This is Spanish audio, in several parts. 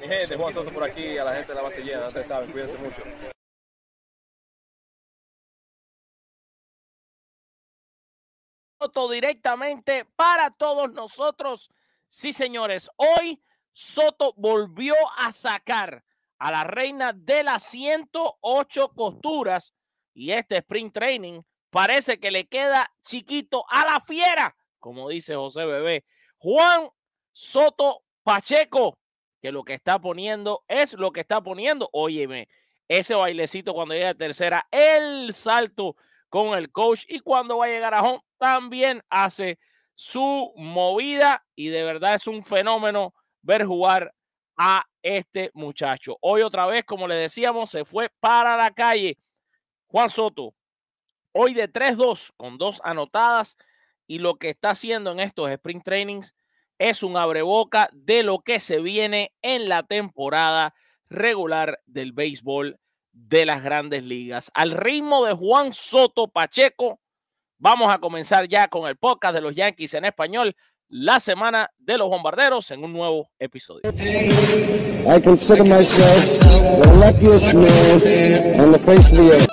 Mi gente, Juan Soto por aquí, a la gente de la base llena, ustedes saben, cuídense mucho. Soto directamente para todos nosotros. Sí, señores, hoy Soto volvió a sacar a la reina de las 108 costuras y este sprint training parece que le queda chiquito a la fiera, como dice José Bebé. Juan Soto Pacheco, que lo que está poniendo es lo que está poniendo. Óyeme, ese bailecito cuando llega a tercera, el salto con el coach y cuando va a llegar a home también hace su movida y de verdad es un fenómeno ver jugar a este muchacho. Hoy otra vez, como le decíamos, se fue para la calle. Juan Soto, hoy de 3-2 con dos anotadas y lo que está haciendo en estos sprint trainings es un abreboca de lo que se viene en la temporada regular del béisbol de las grandes ligas. Al ritmo de Juan Soto Pacheco, vamos a comenzar ya con el podcast de los Yankees en español, la semana de los bombarderos en un nuevo episodio. I consider myself the luckiest man on the face of the earth.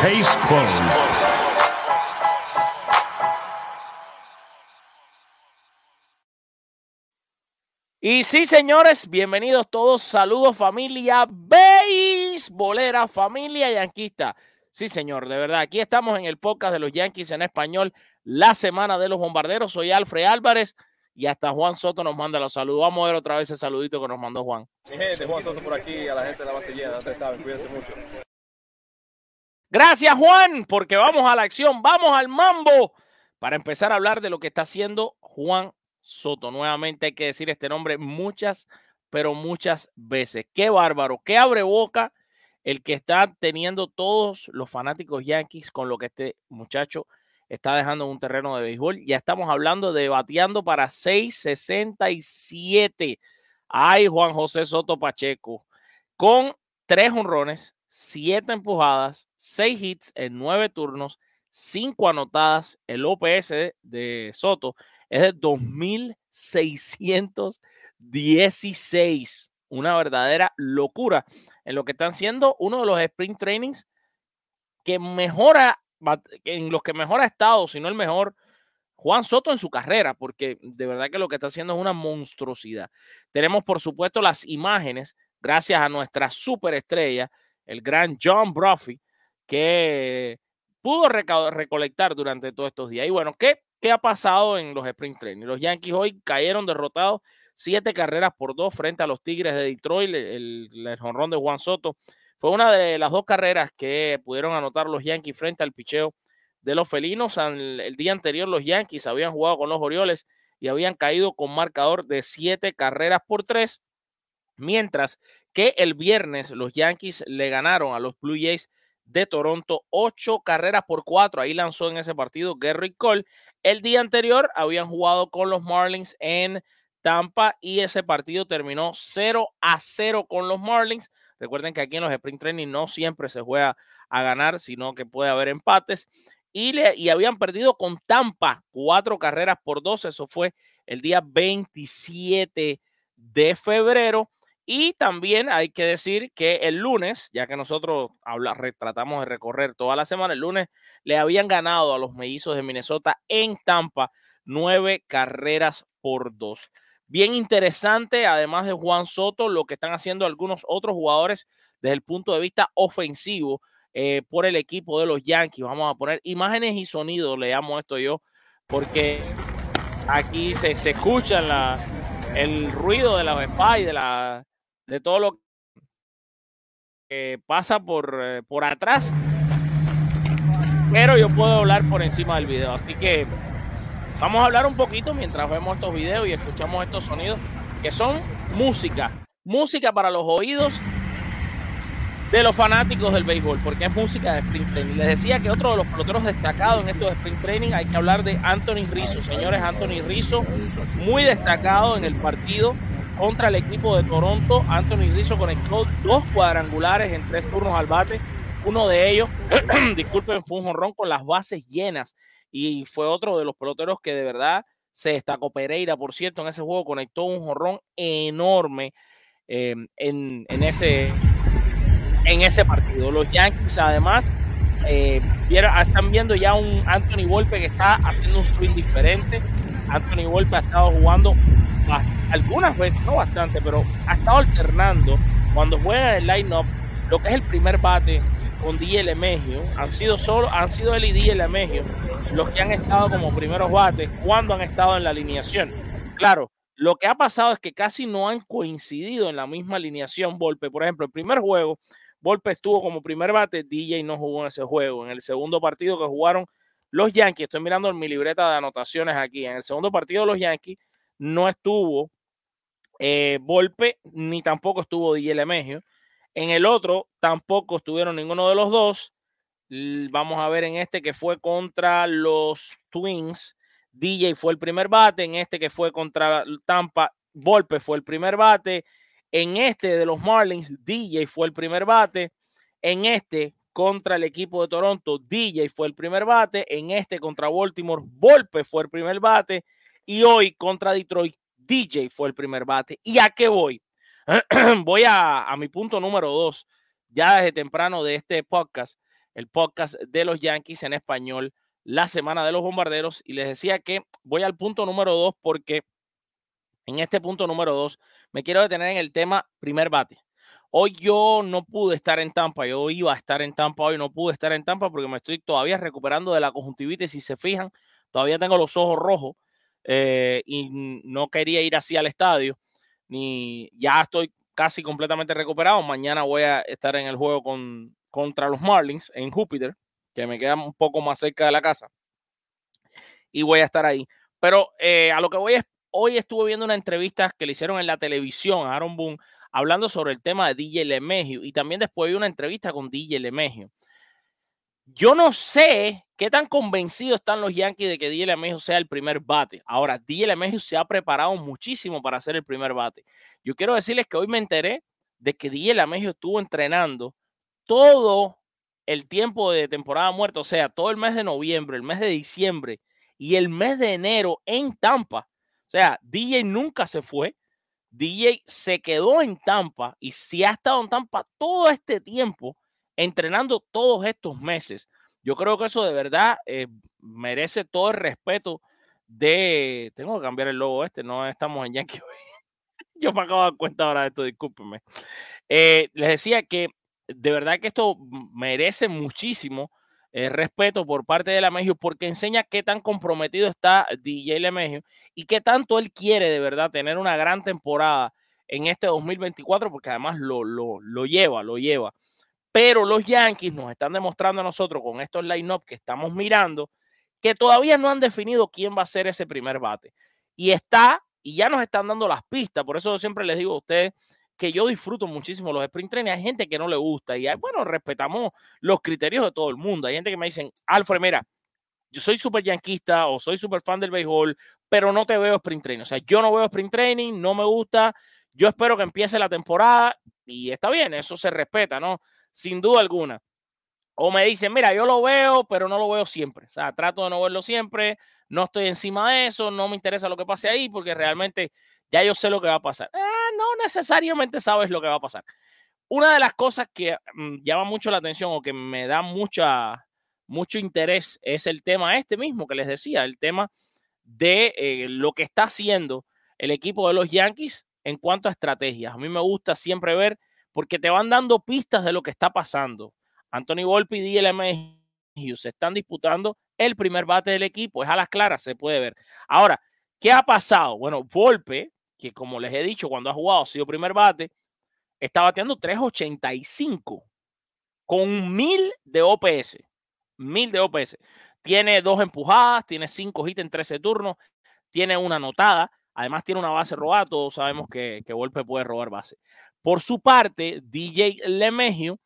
Closed. Y sí, señores, bienvenidos todos. Saludos, familia beisbolera, familia yanquista. Sí, señor, de verdad. Aquí estamos en el podcast de los Yankees en español, la semana de los bombarderos. Soy Alfred Álvarez y hasta Juan Soto nos manda los saludos. Vamos a ver otra vez el saludito que nos mandó Juan. Mi gente, Juan Soto por aquí, a la gente de la base llena, ustedes saben, cuídense mucho. Gracias, Juan, porque vamos a la acción, vamos al mambo para empezar a hablar de lo que está haciendo Juan Soto. Nuevamente hay que decir este nombre muchas, pero muchas veces. Qué bárbaro, qué abre boca el que están teniendo todos los fanáticos yankees con lo que este muchacho está dejando en un terreno de béisbol. Ya estamos hablando de bateando para 667. Ay, Juan José Soto Pacheco, con tres honrones, siete empujadas, seis hits en nueve turnos, cinco anotadas. El OPS de, de Soto es de 2616. Una verdadera locura en lo que están siendo uno de los sprint trainings que mejora, en los que mejor ha estado, si no el mejor, Juan Soto en su carrera, porque de verdad que lo que está haciendo es una monstruosidad. Tenemos, por supuesto, las imágenes, gracias a nuestra superestrella, el gran John Brophy, que pudo recolectar durante todos estos días. Y bueno, ¿qué, ¿qué ha pasado en los sprint training? Los Yankees hoy cayeron derrotados siete carreras por dos frente a los Tigres de Detroit, el, jonrón de Juan Soto. Fue una de las dos carreras que pudieron anotar los Yankees frente al picheo de los felinos. El, el día anterior los Yankees habían jugado con los Orioles y habían caído con marcador de siete carreras por tres, mientras que el viernes los Yankees le ganaron a los Blue Jays de Toronto ocho carreras por cuatro. Ahí lanzó en ese partido Gary Cole. El día anterior habían jugado con los Marlins en Tampa y ese partido terminó 0 a 0 con los Marlins. Recuerden que aquí en los sprint training no siempre se juega a ganar, sino que puede haber empates. Y, le, y habían perdido con Tampa cuatro carreras por dos. Eso fue el día 27 de febrero. Y también hay que decir que el lunes, ya que nosotros habla, tratamos de recorrer toda la semana, el lunes le habían ganado a los mellizos de Minnesota en Tampa nueve carreras por dos. Bien interesante, además de Juan Soto, lo que están haciendo algunos otros jugadores desde el punto de vista ofensivo eh, por el equipo de los Yankees. Vamos a poner imágenes y sonidos, le llamo esto yo, porque aquí se, se escuchan la, el ruido de spa y de, la, de todo lo que pasa por, eh, por atrás. Pero yo puedo hablar por encima del video. Así que vamos a hablar un poquito mientras vemos estos videos y escuchamos estos sonidos que son música. Música para los oídos de los fanáticos del béisbol, porque es música de sprint training. Les decía que otro de los peloteros destacados en estos sprint training hay que hablar de Anthony Rizzo. Señores, Anthony Rizzo, muy destacado en el partido contra el equipo de Toronto. Anthony Rizzo conectó dos cuadrangulares en tres turnos al bate. Uno de ellos, disculpen, fue un jonrón con las bases llenas y fue otro de los peloteros que de verdad se destacó. Pereira, por cierto, en ese juego conectó un jonrón enorme eh, en, ese en ese partido. Los Yankees, además, eh, vieron- están viendo ya un Anthony Volpe que está haciendo un swing diferente. Anthony Volpe ha estado jugando algunas veces, no bastante, pero ha estado alternando cuando juega el line-up lo que es el primer bate con DJ Lemegio. Han sido solo, han sido él y DJ Lemegio los que han estado como primeros bates cuando han estado en la alineación. Claro, lo que ha pasado es que casi no han coincidido en la misma alineación Volpe. Por ejemplo, el primer juego Volpe estuvo como primer bate, DJ no jugó en ese juego. En el segundo partido que jugaron los Yankees, estoy mirando en mi libreta de anotaciones aquí, en el segundo partido los Yankees no estuvo eh, Volpe ni tampoco estuvo DJ Lemegio. En el otro tampoco estuvieron ninguno de los dos. Vamos a ver en este que fue contra los Twins. DJ fue el primer bate. En este que fue contra Tampa, Volpe fue el primer bate. En este de los Marlins, DJ fue el primer bate. En este contra el equipo de Toronto, DJ fue el primer bate. En este contra Baltimore, Volpe fue el primer bate. Y hoy contra Detroit, DJ fue el primer bate. ¿Y a qué voy? voy a, mi punto número dos, ya desde temprano de este podcast, el podcast de los Yankees en español, la semana de los bombarderos. Y les decía que voy al punto número dos porque en este punto número dos me quiero detener en el tema primer bate. Hoy yo no pude estar en Tampa, yo iba a estar en Tampa, hoy no pude estar en Tampa porque me estoy todavía recuperando de la conjuntivitis. Si se fijan, todavía tengo los ojos rojos eh, y no quería ir así al estadio, ni ya estoy casi completamente recuperado. Mañana voy a estar en el juego con, contra los Marlins en Júpiter, que me queda un poco más cerca de la casa, y voy a estar ahí. Pero eh, a lo que voy es, hoy estuve viendo una entrevista que le hicieron en la televisión a Aaron Boone hablando sobre el tema de DJ Lemegio y también después vi una entrevista con DJ Lemegio. Yo no sé qué tan convencidos están los Yankees de que Lemegio sea el primer bate. Ahora, Lemegio se ha preparado muchísimo para ser el primer bate. Yo quiero decirles que hoy me enteré de que Lemegio estuvo entrenando todo el tiempo de temporada muerta, o sea, todo el mes de noviembre, el mes de diciembre y el mes de enero en Tampa. O sea, DJ nunca se fue. DJ se quedó en Tampa y si ha estado en Tampa todo este tiempo, entrenando todos estos meses. Yo creo que eso de verdad eh, merece todo el respeto de... Tengo que cambiar el logo este, no estamos en Yankee. Yo me acabo de dar cuenta ahora de esto, discúlpenme. Eh, les decía que de verdad que esto merece muchísimo eh, respeto por parte de Lemegio porque enseña qué tan comprometido está DJ Lemegio y qué tanto él quiere de verdad tener una gran temporada en este 2024 porque además lo, lo, lo lleva, lo lleva. Pero los Yankees nos están demostrando a nosotros con estos line-up que estamos mirando que todavía no han definido quién va a ser ese primer bate. Y está, y ya nos están dando las pistas. Por eso siempre les digo a ustedes que yo disfruto muchísimo los sprint training. Hay gente que no le gusta y hay, bueno, respetamos los criterios de todo el mundo. Hay gente que me dicen, Alfred, mira, yo soy súper yanquista o soy súper fan del béisbol, pero no te veo sprint training. O sea, yo no veo sprint training, no me gusta. Yo espero que empiece la temporada y está bien, eso se respeta, ¿no? Sin duda alguna. O me dicen, mira, yo lo veo, pero no lo veo siempre. O sea, trato de no verlo siempre, no estoy encima de eso, no me interesa lo que pase ahí, porque realmente ya yo sé lo que va a pasar. Eh, no necesariamente sabes lo que va a pasar. Una de las cosas que mm, llama mucho la atención o que me da mucha, mucho interés es el tema este mismo que les decía, el tema de eh, lo que está haciendo el equipo de los Yankees en cuanto a estrategias. A mí me gusta siempre ver porque te van dando pistas de lo que está pasando. Anthony Volpi y DLM se están disputando el primer bate del equipo. Es a las claras, se puede ver. Ahora, ¿qué ha pasado? Bueno, Volpe que como les he dicho, cuando ha jugado ha sido primer bate, está bateando 3.85 con mil de OPS. Mil de OPS. Tiene dos empujadas, tiene cinco hits en 13 turnos, tiene una anotada. Además, tiene una base robada. Todos sabemos que, que Volpe puede robar base. Por su parte, DJ LeMahieu,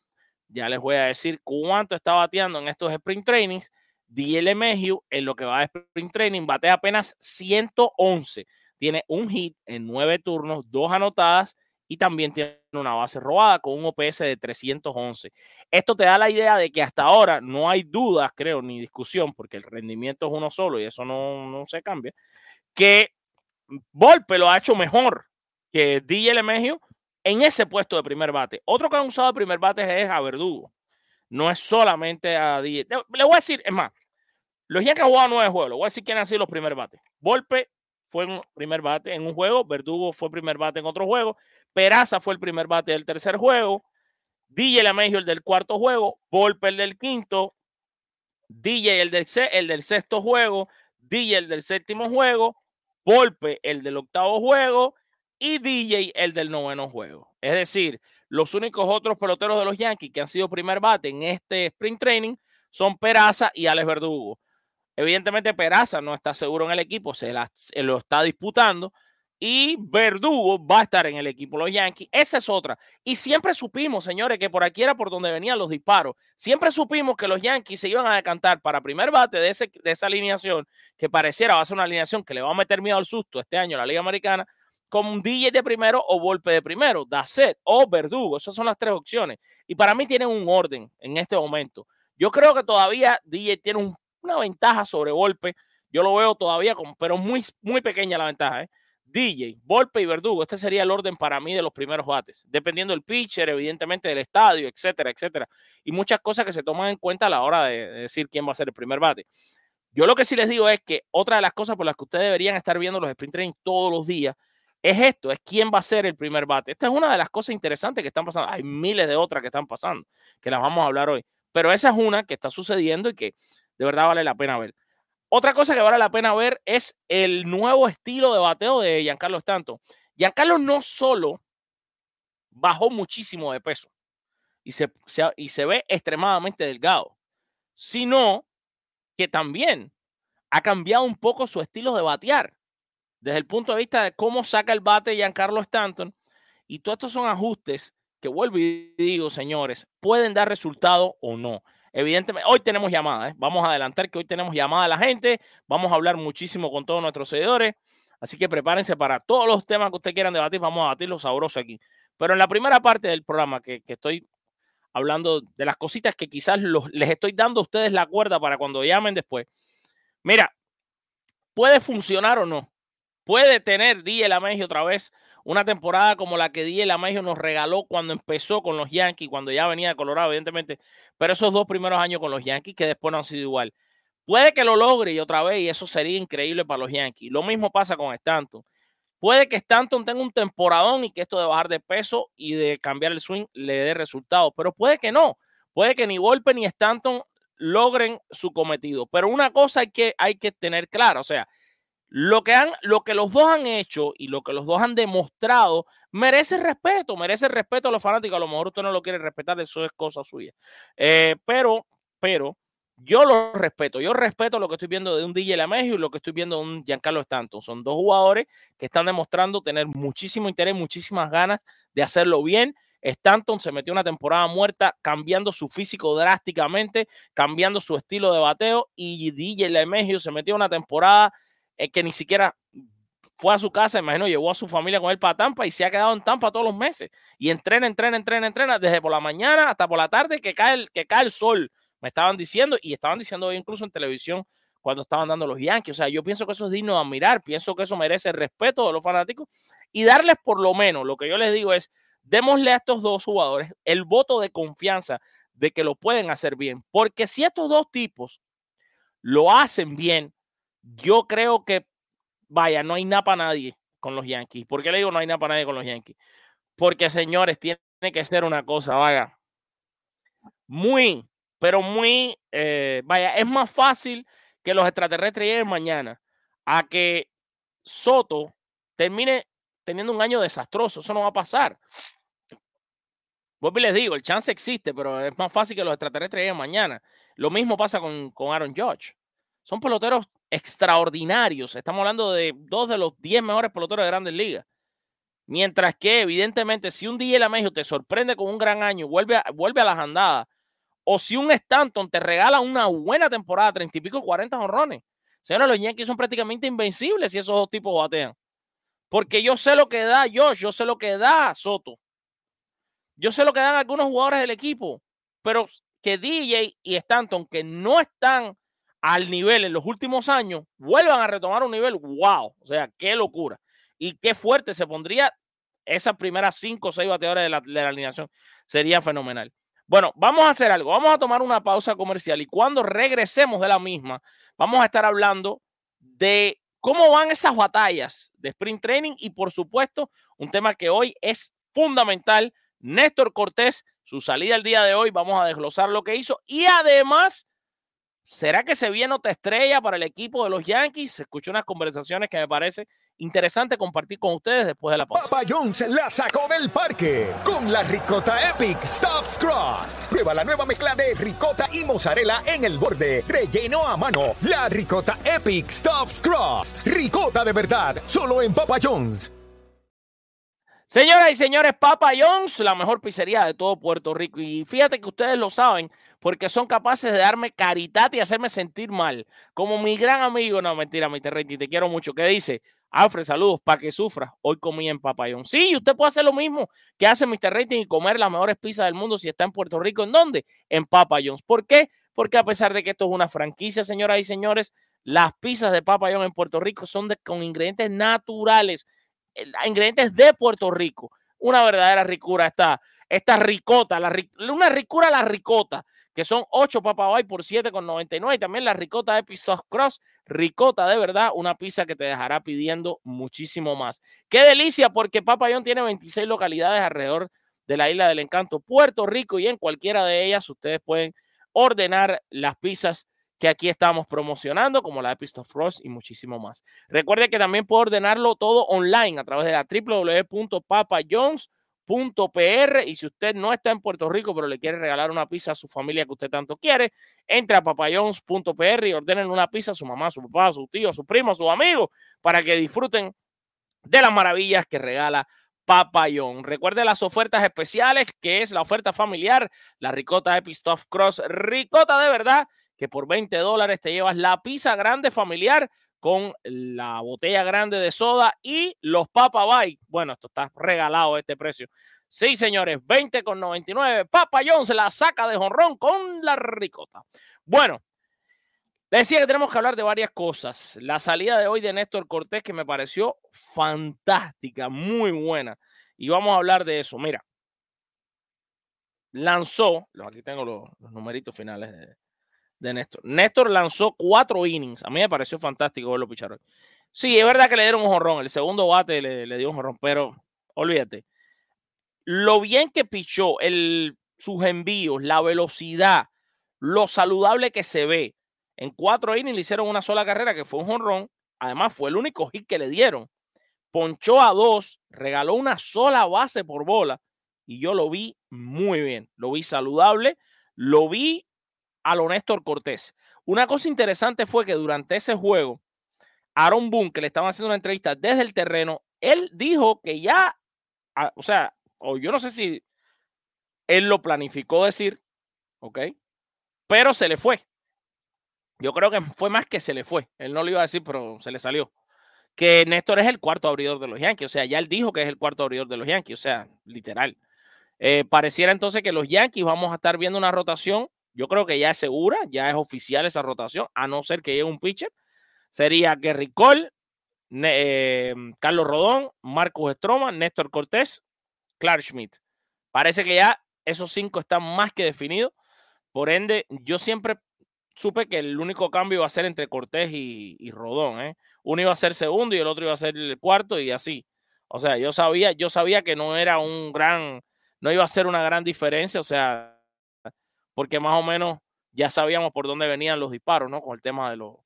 ya les voy a decir cuánto está bateando en estos sprint trainings. DJ LeMahieu, en lo que va de sprint training, batea apenas 111. Tiene un hit en nueve turnos, dos anotadas y también tiene una base robada con un OPS de 311. Esto te da la idea de que hasta ahora no hay dudas, creo, ni discusión, porque el rendimiento es uno solo y eso no, no se cambia, que Volpe lo ha hecho mejor que DJ LeMahieu en ese puesto de primer bate. Otro que han usado de primer bate es a Verdugo. No es solamente a DJ. Le, voy a decir, es más, los Yankees han jugado nueve juegos. Le voy a decir quiénes han sido los primer bates. Volpe fue un primer bate en un juego, Verdugo fue primer bate en otro juego, Peraza fue el primer bate del tercer juego, DJ LeMahieu el del cuarto juego, Volpe el del quinto, DJ el del, el del sexto juego, DJ el del séptimo juego, Volpe el del octavo juego y DJ el del noveno juego. Es decir, los únicos otros peloteros de los Yankees que han sido primer bate en este sprint training son Peraza y Alex Verdugo. Evidentemente Peraza no está seguro en el equipo, se, se lo está disputando y Verdugo va a estar en el equipo los Yankees. Esa es otra. Y siempre supimos, señores, que por aquí era por donde venían los disparos. Siempre supimos que los Yankees se iban a decantar para primer bate de, ese, de esa alineación, que pareciera va a ser una alineación que le va a meter miedo al susto este año a la Liga Americana, como un DJ de primero o golpe de primero, Dacet o Verdugo. Esas son las tres opciones. Y para mí tienen un orden en este momento. Yo creo que todavía DJ tiene un- una ventaja sobre golpe. Yo lo veo todavía, como, pero muy, muy pequeña la ventaja. ¿eh? DJ, Volpe y Verdugo. Este sería el orden para mí de los primeros bates, dependiendo del pitcher, evidentemente del estadio, etcétera, etcétera. Y muchas cosas que se toman en cuenta a la hora de, de decir quién va a ser el primer bate. Yo lo que sí les digo es que otra de las cosas por las que ustedes deberían estar viendo los sprint training todos los días es esto, es quién va a ser el primer bate. Esta es una de las cosas interesantes que están pasando. Hay miles de otras que están pasando, que las vamos a hablar hoy. Pero esa es una que está sucediendo y que de verdad vale la pena ver. Otra cosa que vale la pena ver es el nuevo estilo de bateo de Giancarlo Stanton. Giancarlo no solo bajó muchísimo de peso y se, ve extremadamente delgado, sino que también ha cambiado un poco su estilo de batear desde el punto de vista de cómo saca el bate Giancarlo Stanton. Y todos estos son ajustes que vuelvo y digo, señores, pueden dar resultado o no. Evidentemente, hoy tenemos llamada, ¿eh? vamos a adelantar que hoy tenemos llamada a la gente, vamos a hablar muchísimo con todos nuestros seguidores, así que prepárense para todos los temas que ustedes quieran debatir, vamos a debatirlos sabroso aquí. Pero en la primera parte del programa que, estoy hablando de las cositas que quizás les estoy dando a ustedes la cuerda para cuando llamen después. Mira, puede funcionar o no. Puede tener DJ LaMegio otra vez una temporada como la que DJ LaMegio nos regaló cuando empezó con los Yankees, cuando ya venía de Colorado, evidentemente, pero esos dos primeros años con los Yankees que después no han sido igual. Puede que lo logre y otra vez, y eso sería increíble para los Yankees. Lo mismo pasa con Stanton. Puede que Stanton tenga un temporadón y que esto de bajar de peso y de cambiar el swing le dé resultados, pero puede que no. Puede que ni Volpe ni Stanton logren su cometido. Pero una cosa hay que, hay que tener clara, o sea, lo que, han, lo que los dos han hecho y lo que los dos han demostrado merece respeto, merece respeto a los fanáticos. A lo mejor usted no lo quiere respetar, eso es cosa suya. Eh, pero, pero yo lo respeto. Yo respeto lo que estoy viendo de un DJ Lamegio y lo que estoy viendo de un Giancarlo Stanton. Son dos jugadores que están demostrando tener muchísimo interés, muchísimas ganas de hacerlo bien. Stanton se metió una temporada muerta cambiando su físico drásticamente, cambiando su estilo de bateo y DJ Lemegio se metió una temporada eh, que ni siquiera fue a su casa, imagino, llevó a su familia con él para Tampa y se ha quedado en Tampa todos los meses. Y entrena, entrena, entrena, entrena, desde por la mañana hasta por la tarde que cae el, que cae el sol, me estaban diciendo, y estaban diciendo hoy incluso en televisión cuando estaban dando los Yankees. O sea, yo pienso que eso es digno de admirar, pienso que eso merece el respeto de los fanáticos y darles por lo menos, lo que yo les digo es, démosle a estos dos jugadores el voto de confianza de que lo pueden hacer bien. Porque si estos dos tipos lo hacen bien, yo creo que, vaya, no hay nada para nadie con los Yankees. ¿Por qué le digo no hay nada para nadie con los Yankees? Porque, señores, tiene que ser una cosa, vaya, muy, pero muy, eh, vaya, es más fácil que los extraterrestres lleguen mañana a que Soto termine teniendo un año desastroso. Eso no va a pasar. Vuelvo y les digo, el chance existe, pero es más fácil que los extraterrestres lleguen mañana. Lo mismo pasa con, con Aaron Judge. Son peloteros extraordinarios. Estamos hablando de dos de los 10 mejores peloteros de grandes ligas. Mientras que, evidentemente, si un DJ México te sorprende con un gran año, vuelve a, vuelve a las andadas, o si un Stanton te regala una buena temporada, 30 y pico, 40 honrones. Señores, los Yankees son prácticamente invencibles si esos dos tipos batean. Porque yo sé lo que da Josh, yo sé lo que da Soto. Yo sé lo que dan algunos jugadores del equipo, pero que DJ y Stanton, que no están al nivel en los últimos años, vuelvan a retomar un nivel, wow, o sea, qué locura. Y qué fuerte se pondría esas primeras cinco o seis bateadores de la, de la alineación. Sería fenomenal. Bueno, vamos a hacer algo. Vamos a tomar una pausa comercial y cuando regresemos de la misma, vamos a estar hablando de cómo van esas batallas de sprint training y por supuesto, un tema que hoy es fundamental, Néstor Cortés, su salida el día de hoy, vamos a desglosar lo que hizo y además, ¿será que se viene otra estrella para el equipo de los Yankees? Escuché unas conversaciones que me parece interesante compartir con ustedes después de la pausa. Papa Jones la sacó del parque con la ricota Epic Stuffed Crust. Prueba la nueva mezcla de ricota y mozzarella en el borde, relleno a mano. La ricota Epic Stuffed Crust. Ricota de verdad, solo en Papa Jones. Señoras y señores, Papa John's, la mejor pizzería de todo Puerto Rico. Y fíjate que ustedes lo saben porque son capaces de darme caridad y hacerme sentir mal. Como mi gran amigo, no mentira, mi terreno, te quiero mucho, que dice, Alfred, saludos, para que sufra. Hoy comí en Papa John's. Sí, usted puede hacer lo mismo que hace Mr. Rating y comer las mejores pizzas del mundo si está en Puerto Rico. ¿En dónde? En Papa John's. ¿Por qué? Porque a pesar de que esto es una franquicia, señoras y señores, las pizzas de Papa John's en Puerto Rico son de, con ingredientes naturales ingredientes de Puerto Rico. Una verdadera ricura esta, esta ricota, la, una ricura la ricota, que son 8 papabay por 7,99 y también la ricota de Pistos Cross, ricota de verdad, una pizza que te dejará pidiendo muchísimo más. Qué delicia porque Papa John tiene 26 localidades alrededor de la isla del encanto, Puerto Rico y en cualquiera de ellas ustedes pueden ordenar las pizzas que aquí estamos promocionando, como la de Pistol Frost y muchísimo más. Recuerde que también puede ordenarlo todo online a través de la www.papajones.pr y si usted no está en Puerto Rico, pero le quiere regalar una pizza a su familia que usted tanto quiere, entre a papajones.pr y ordenen una pizza a su mamá, su papá, a su tío, a su primo, a su amigo, para que disfruten de las maravillas que regala Papayón. Recuerde las ofertas especiales, que es la oferta familiar, la ricota Epistoff Cross, ricota de verdad, que por 20 dólares te llevas la pizza grande familiar con la botella grande de soda y los Papa Bite. Bueno, esto está regalado este precio. Sí, señores, 20 con 99. Papa se la saca de jonrón con la ricota. Bueno, decía que tenemos que hablar de varias cosas. La salida de hoy de Néstor Cortés, que me pareció fantástica, muy buena. Y vamos a hablar de eso. Mira, lanzó, aquí tengo los, los numeritos finales de, de Néstor. Néstor lanzó cuatro innings. A mí me pareció fantástico verlo pichar hoy. Sí, es verdad que le dieron un jorrón. El segundo bate le, le dio un jorrón, pero olvídate. Lo bien que pichó, el, sus envíos, la velocidad, lo saludable que se ve. En cuatro innings le hicieron una sola carrera que fue un jonrón. Además, fue el único hit que le dieron. Ponchó a dos, regaló una sola base por bola y yo lo vi muy bien. Lo vi saludable, lo vi a lo Néstor Cortés. Una cosa interesante fue que durante ese juego, Aaron Boone, que le estaban haciendo una entrevista desde el terreno, él dijo que ya, o sea, o yo no sé si él lo planificó decir, ¿ok? Pero se le fue. Yo creo que fue más que se le fue. Él no lo iba a decir, pero se le salió. Que Néstor es el cuarto abridor de los Yankees. O sea, ya él dijo que es el cuarto abridor de los Yankees. O sea, literal. Eh, pareciera entonces que los Yankees vamos a estar viendo una rotación yo creo que ya es segura, ya es oficial esa rotación, a no ser que llegue un pitcher. Sería Gary Cole, eh, Carlos Rodón, Marcus Stroman, Néstor Cortés, Clark Schmidt. Parece que ya esos cinco están más que definidos. Por ende, yo siempre supe que el único cambio iba a ser entre Cortés y, Rodón. ¿eh? Uno iba a ser segundo y el otro iba a ser el cuarto y así. O sea, yo sabía, yo sabía que no era un gran, no iba a ser una gran diferencia. O sea, porque más o menos ya sabíamos por dónde venían los disparos, ¿no? Con el tema de los,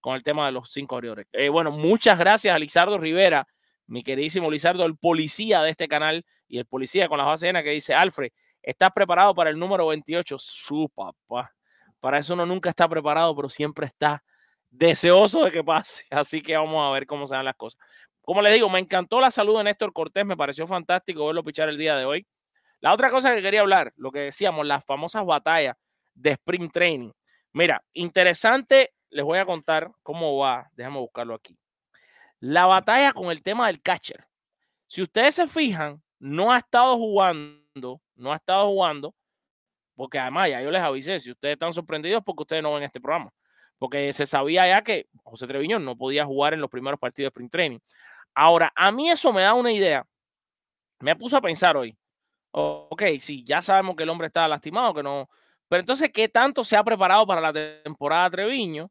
con el tema de los cinco abridores. Eh, bueno, muchas gracias a Lizardo Rivera, mi queridísimo Lizardo, el policía de este canal y el policía con las llenas que dice, Alfred, ¿estás preparado para el número 28? Su papá. Para eso uno nunca está preparado, pero siempre está deseoso de que pase. Así que vamos a ver cómo se dan las cosas. Como les digo, me encantó la salud de Néstor Cortés, me pareció fantástico verlo pichar el día de hoy. La otra cosa que quería hablar, lo que decíamos, las famosas batallas de sprint training. Mira, interesante, les voy a contar cómo va. Déjame buscarlo aquí. La batalla con el tema del catcher. Si ustedes se fijan, no ha estado jugando, no ha estado jugando, porque además ya yo les avisé, si ustedes están sorprendidos porque ustedes no ven este programa, porque se sabía ya que José Treviño no podía jugar en los primeros partidos de sprint training. Ahora, a mí eso me da una idea. Me puso a pensar hoy. Ok, sí, ya sabemos que el hombre está lastimado, que no. Pero entonces, ¿qué tanto se ha preparado para la temporada Treviño?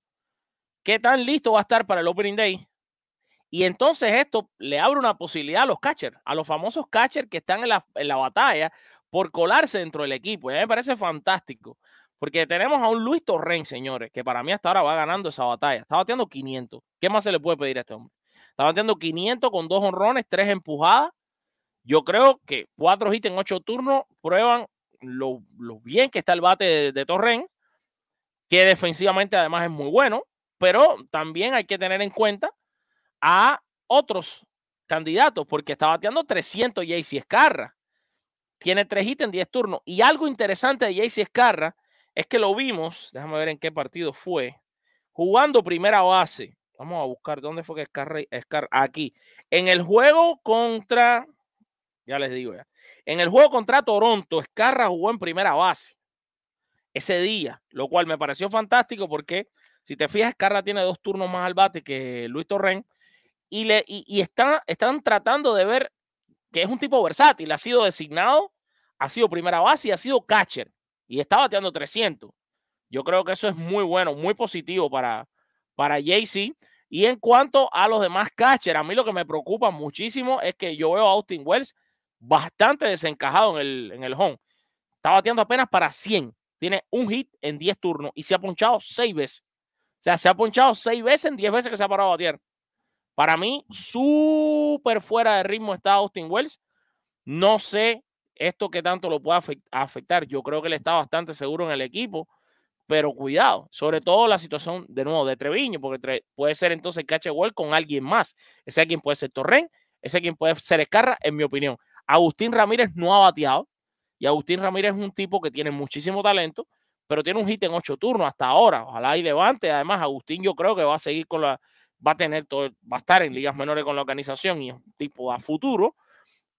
¿Qué tan listo va a estar para el Opening Day? Y entonces esto le abre una posibilidad a los catchers, a los famosos catchers que están en la, en la batalla por colarse dentro del equipo. Y a mí me parece fantástico, porque tenemos a un Luis Torren, señores, que para mí hasta ahora va ganando esa batalla. Está bateando 500. ¿Qué más se le puede pedir a este hombre? Está bateando 500 con dos honrones, tres empujadas. Yo creo que cuatro hits en ocho turnos prueban lo, bien que está el bate de, de Torren, que defensivamente además es muy bueno, pero también hay que tener en cuenta a otros candidatos, porque está bateando 300 JC Escarra. Tiene tres hits en 10 turnos. Y algo interesante de JC Escarra es que lo vimos, déjame ver en qué partido fue, jugando primera base. Vamos a buscar dónde fue que Escarra, Escarra aquí. En el juego contra, ya les digo ya, en el juego contra Toronto, Escarra jugó en primera base ese día, lo cual me pareció fantástico porque si te fijas, Escarra tiene dos turnos más al bate que Luis Torren y, le, y, y están, tratando de ver que es un tipo versátil. Ha sido designado, ha sido primera base y ha sido catcher. Y está bateando 300. Yo creo que eso es muy bueno, muy positivo para, para JC. Y en cuanto a los demás catchers, a mí lo que me preocupa muchísimo es que yo veo a Austin Wells bastante desencajado en el, en el home. Está bateando apenas para 100. Tiene un hit en 10 turnos y se ha ponchado 6 veces. O sea, se ha ponchado 6 veces en 10 veces que se ha parado a batear. Para mí, súper fuera de ritmo está Austin Wells. No sé esto que tanto lo puede afectar. Yo creo que él está bastante seguro en el equipo, pero cuidado, sobre todo la situación de nuevo de Treviño, porque puede ser entonces Cache Wells con alguien más. Ese quien puede ser Torren, ese quien puede ser Escarra, en mi opinión. Agustín Ramírez no ha bateado y Agustín Ramírez es un tipo que tiene muchísimo talento, pero tiene un hit en ocho turnos hasta ahora. Ojalá y levante. Además, Agustín yo creo que va a seguir con la, va a tener todo, va a estar en ligas menores con la organización y es un tipo a futuro.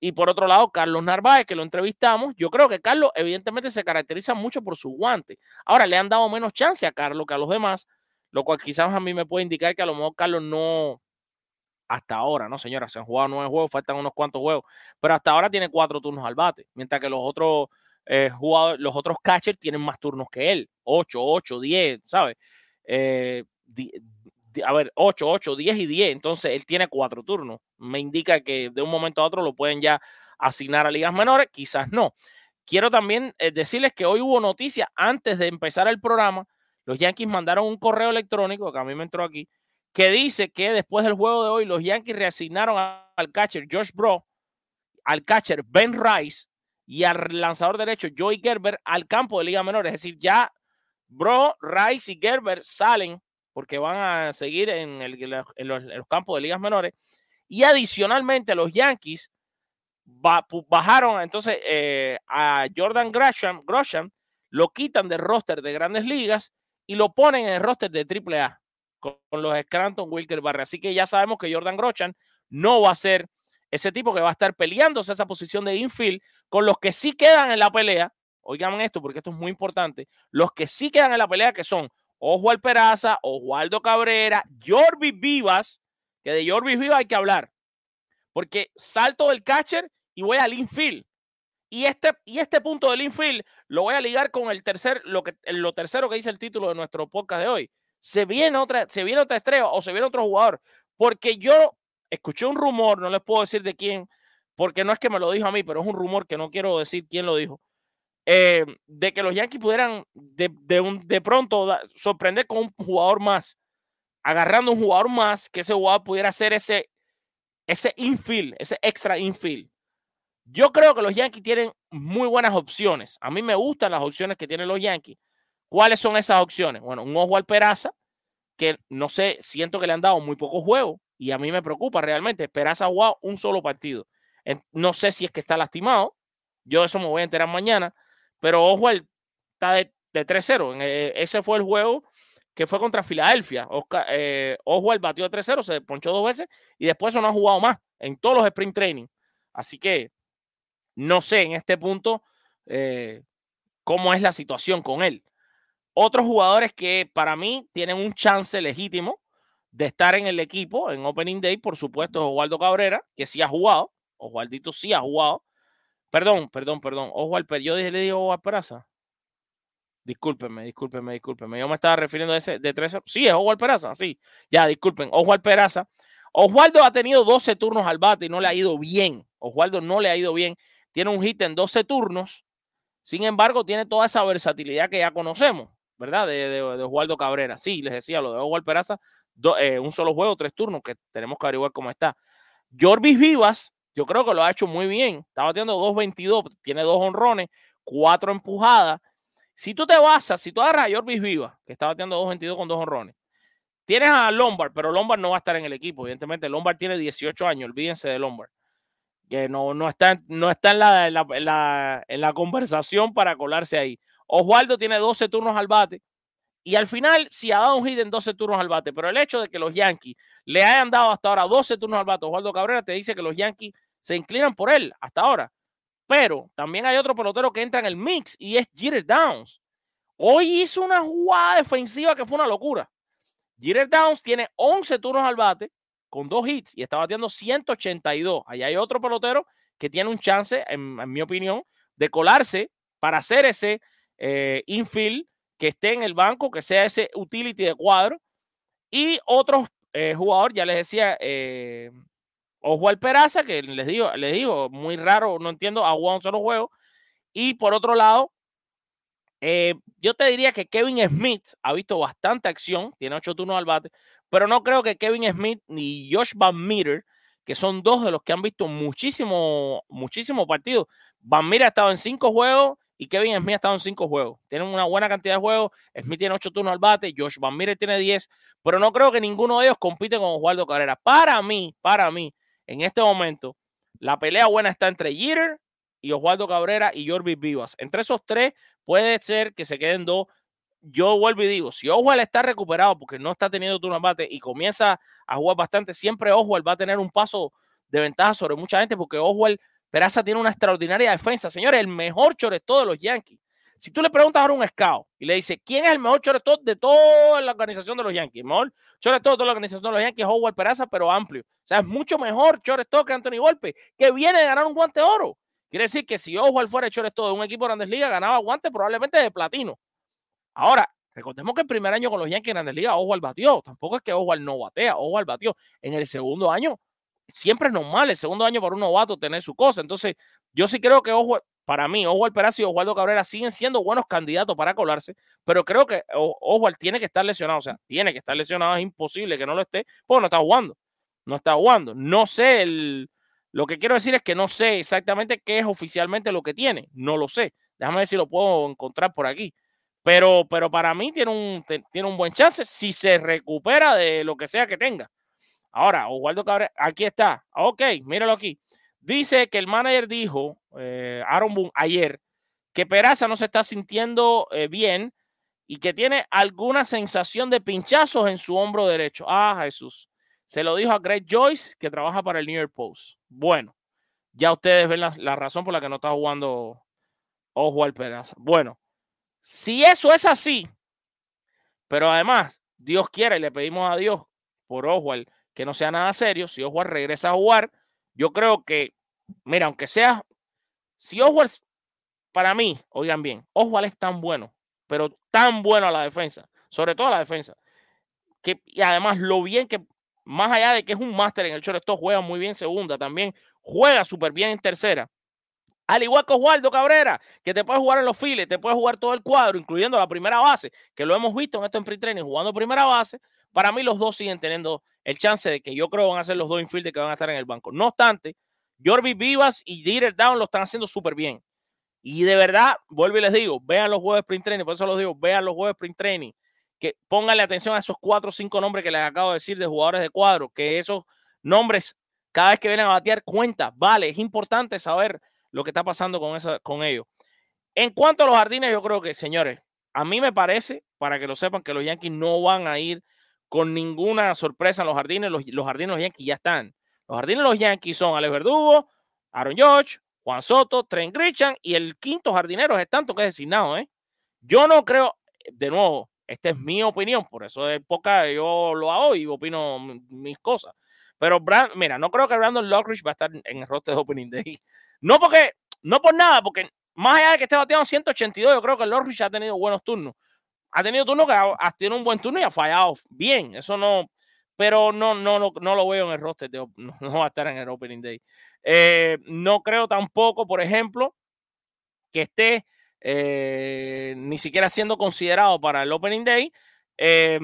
Y por otro lado, Carlos Narváez, que lo entrevistamos, yo creo que Carlos evidentemente se caracteriza mucho por su guante. Ahora le han dado menos chance a Carlos que a los demás, lo cual quizás a mí me puede indicar que a lo mejor Carlos no, hasta ahora, ¿no, señora? Se han jugado nueve juegos, faltan unos cuantos juegos, pero hasta ahora tiene cuatro turnos al bate, mientras que los otros eh, jugadores, los otros catchers tienen más turnos que él, ocho, ocho, diez, ¿sabes? Eh, a ver, 8, 8, 10 y 10. Entonces él tiene cuatro turnos. Me indica que de un momento a otro lo pueden ya asignar a ligas menores, quizás no. Quiero también eh, decirles que hoy hubo noticias antes de empezar el programa. Los Yankees mandaron un correo electrónico, que a mí me entró aquí, que dice que después del juego de hoy los Yankees reasignaron al catcher Josh Bro, al catcher Ben Rice y al lanzador derecho Joey Gerber al campo de liga menor. Es decir, ya Bro, Rice y Gerber salen porque van a seguir en, los, campos de ligas menores. Y adicionalmente los Yankees bajaron entonces eh, a Jordan Gresham, Gresham, lo quitan del roster de grandes ligas y lo ponen en el roster de AAA con, los Scranton Wilker Barre. Así que ya sabemos que Jordan Gresham no va a ser ese tipo que va a estar peleándose esa posición de infield con los que sí quedan en la pelea. Oigan esto porque esto es muy importante. Los que sí quedan en la pelea que son Ojo al Peraza, Oswaldo Cabrera, Jorvis Vivas, que de Jorvis Vivas hay que hablar, porque salto del catcher y voy al infield. Y este, y este punto del infield lo voy a ligar con el tercer, lo, que, lo tercero que dice el título de nuestro podcast de hoy. Se viene otra, se viene otra estrella o se viene otro jugador. Porque yo escuché un rumor, no les puedo decir de quién, porque no es que me lo dijo a mí, pero es un rumor que no quiero decir quién lo dijo eh, de que los Yankees pudieran de, de, un, de pronto da, sorprender con un jugador más, agarrando un jugador más, que ese jugador pudiera ser ese ese infield, ese extra infield. Yo creo que los Yankees tienen muy buenas opciones. A mí me gustan las opciones que tienen los Yankees. ¿Cuáles son esas opciones? Bueno, un ojo al Peraza, que no sé, siento que le han dado muy pocos juegos y a mí me preocupa realmente. Peraza ha jugado un solo partido. No sé si es que está lastimado. Yo eso me voy a enterar mañana. Pero ojo, él está de, de 3-0. En, eh, Ese fue el juego que fue contra Filadelfia. Oscar, eh, Oswald batió de 3-0, se ponchó dos veces y después eso no ha jugado más en todos los sprint training. Así que no sé en este punto eh, cómo es la situación con él. Otros jugadores que para mí tienen un chance legítimo de estar en el equipo en Opening Day, por supuesto, es Oswaldo Cabrera, que sí ha jugado. Oswaldito sí ha jugado. Perdón, perdón, perdón. Oswald, yo dije, le digo Oswald Peraza. Discúlpenme, discúlpenme, discúlpenme. Yo me estaba refiriendo a ese de 13. Sí, es Oswald Peraza, sí. Ya, disculpen. Oswald Peraza. Oswaldo ha tenido 12 turnos al bate y no le ha ido bien. Oswaldo no le ha ido bien. Tiene un hit en 12 turnos. Sin embargo, tiene toda esa versatilidad que ya conocemos, ¿verdad? De, de, Oswaldo Cabrera. Sí, les decía lo de Oswald Peraza. eh, un solo juego, tres turnos, que tenemos que averiguar cómo está. Jorvis Vivas, yo creo que lo ha hecho muy bien. Está batiendo 2.22, tiene dos honrones, cuatro empujadas. Si tú te basas, si tú agarras a Jorvis Vivas, que está bateando 2.22 con dos honrones, tienes a Lombard, pero Lombard no va a estar en el equipo. Evidentemente, Lombard tiene 18 años, olvídense de Lombard. Que no, no está, no está en la- en la conversación para colarse ahí. Oswaldo tiene 12 turnos al bate. Y al final, sí ha dado un hit en 12 turnos al bate, pero el hecho de que los Yankees le hayan dado hasta ahora 12 turnos al bate a Oswaldo Cabrera te dice que los Yankees se inclinan por él hasta ahora. Pero también hay otro pelotero que entra en el mix y es Jeter Downs. Hoy hizo una jugada defensiva que fue una locura. Jeter Downs tiene 11 turnos al bate con dos hits y está bateando 182. Allá hay otro pelotero que tiene un chance, en mi opinión, de colarse para hacer ese eh, infield que esté en el banco, que sea ese utility de cuadro. Y otros eh, jugadores, ya les decía, eh, Oswald Peraza, que les digo, les digo, muy raro, no entiendo, ha jugado un solo juego. Y por otro lado, eh, yo te diría que Kevin Smith ha visto bastante acción, tiene ocho turnos al bate, pero no creo que Kevin Smith ni Josh Van Meter, que son dos de los que han visto muchísimo, muchísimo partidos. Van Meter ha estado en cinco juegos y Kevin Smith ha estado en cinco juegos. Tienen una buena cantidad de juegos. Smith tiene ocho turnos al bate, Josh Van Meter tiene diez, pero no creo que ninguno de ellos compite con Oswaldo Cabrera. Para mí, para mí, en este momento, la pelea buena está entre Jeter y Oswaldo Cabrera y Jorvis Vivas. Entre esos tres puede ser que se queden dos. Yo vuelvo y digo, si Oswald está recuperado porque no está teniendo turno al bate y comienza a jugar bastante, siempre Oswald va a tener un paso de ventaja sobre mucha gente porque Oswald Peraza tiene una extraordinaria defensa. Señores, el mejor shortstop de los Yankees. Si tú le preguntas ahora a un scout y le dices, ¿quién es el mejor shortstop de toda la organización de los Yankees? Mejor de toda la organización de los Yankees es Oswald Peraza, pero amplio. O sea, es mucho mejor shortstop que Anthony Golpe, que viene de ganar un guante de oro. Quiere decir que si Oswald fuera shortstop de un equipo de Grandes Ligas, ganaba guante probablemente de platino. Ahora, recordemos que el primer año con los Yankees en Grandes Ligas, Oswald batió. Tampoco es que Oswald no batea, Oswald batió. En el segundo año, siempre es normal, el segundo año para un novato tener su cosa. Entonces, yo sí creo que Oswald, para mí, Oswald Peraza y Oswaldo Cabrera siguen siendo buenos candidatos para colarse, pero creo que Oswald tiene que estar lesionado. O sea, tiene que estar lesionado, es imposible que no lo esté, porque no está jugando. No está jugando. No sé el. Lo que quiero decir es que no sé exactamente qué es oficialmente lo que tiene. No lo sé. Déjame ver si lo puedo encontrar por aquí. Pero, pero para mí tiene un, tiene un buen chance si se recupera de lo que sea que tenga. Ahora, Oswaldo Cabrera, aquí está. Ok, míralo aquí. Dice que el manager dijo, eh, Aaron Boone, ayer, que Peraza no se está sintiendo eh, bien y que tiene alguna sensación de pinchazos en su hombro derecho. Ah, Jesús. Se lo dijo a Greg Joyce, que trabaja para el New York Post. Bueno, ya ustedes ven la, la razón por la que no está jugando Oswald Peraza. Bueno, si eso es así, pero además, Dios quiere le pedimos a Dios por Oswald que no sea nada serio. Si Oswald regresa a jugar, yo creo que, mira, aunque sea, si Oswald, para mí, oigan bien, Oswald es tan bueno, pero tan bueno a la defensa, sobre todo a la defensa, que, y además lo bien que, más allá de que es un máster en el shortstop, juega muy bien segunda, también juega súper bien en tercera. Al igual que Osvaldo Cabrera, que te puede jugar en los files, te puede jugar todo el cuadro, incluyendo la primera base, que lo hemos visto en esto en pre-training jugando primera base. Para mí, los dos siguen teniendo el chance de que yo creo van a ser los dos infielders que van a estar en el banco. No obstante, Jorvi Vivas y Dieter Down lo están haciendo súper bien. Y de verdad, vuelvo y les digo, vean los juegos de sprint training, por eso los digo, vean los juegos de sprint training, que pónganle atención a esos cuatro o cinco nombres que les acabo de decir de jugadores de cuadro, que esos nombres, cada vez que vienen a batear, cuenta, vale, es importante saber lo que está pasando con, esa, con ellos. En cuanto a los jardines, yo creo que, señores, a mí me parece, para que lo sepan, que los Yankees no van a ir con ninguna sorpresa en los jardines. Los, los jardines los Yankees ya están. Los jardines los Yankees son Alex Verdugo, Aaron George, Juan Soto, Trent Grisham y el quinto jardinero es tanto que es designado. ¿eh? Yo no creo, de nuevo, esta es mi opinión, por eso de poca yo lo hago y opino mis cosas. Pero, Brand, mira, no creo que Brandon Lockridge va a estar en el roster de Opening Day. No porque, no por nada, porque más allá de que esté bateando 182, yo creo que Lockridge ha tenido buenos turnos. Ha tenido turnos que ha, ha tenido un buen turno y ha fallado bien. Eso no, pero no, no, no, no lo veo en el roster, de, no, no, va a estar en el Opening Day. Eh, no creo tampoco, por ejemplo, que esté eh, ni siquiera siendo considerado para el Opening Day. Eh,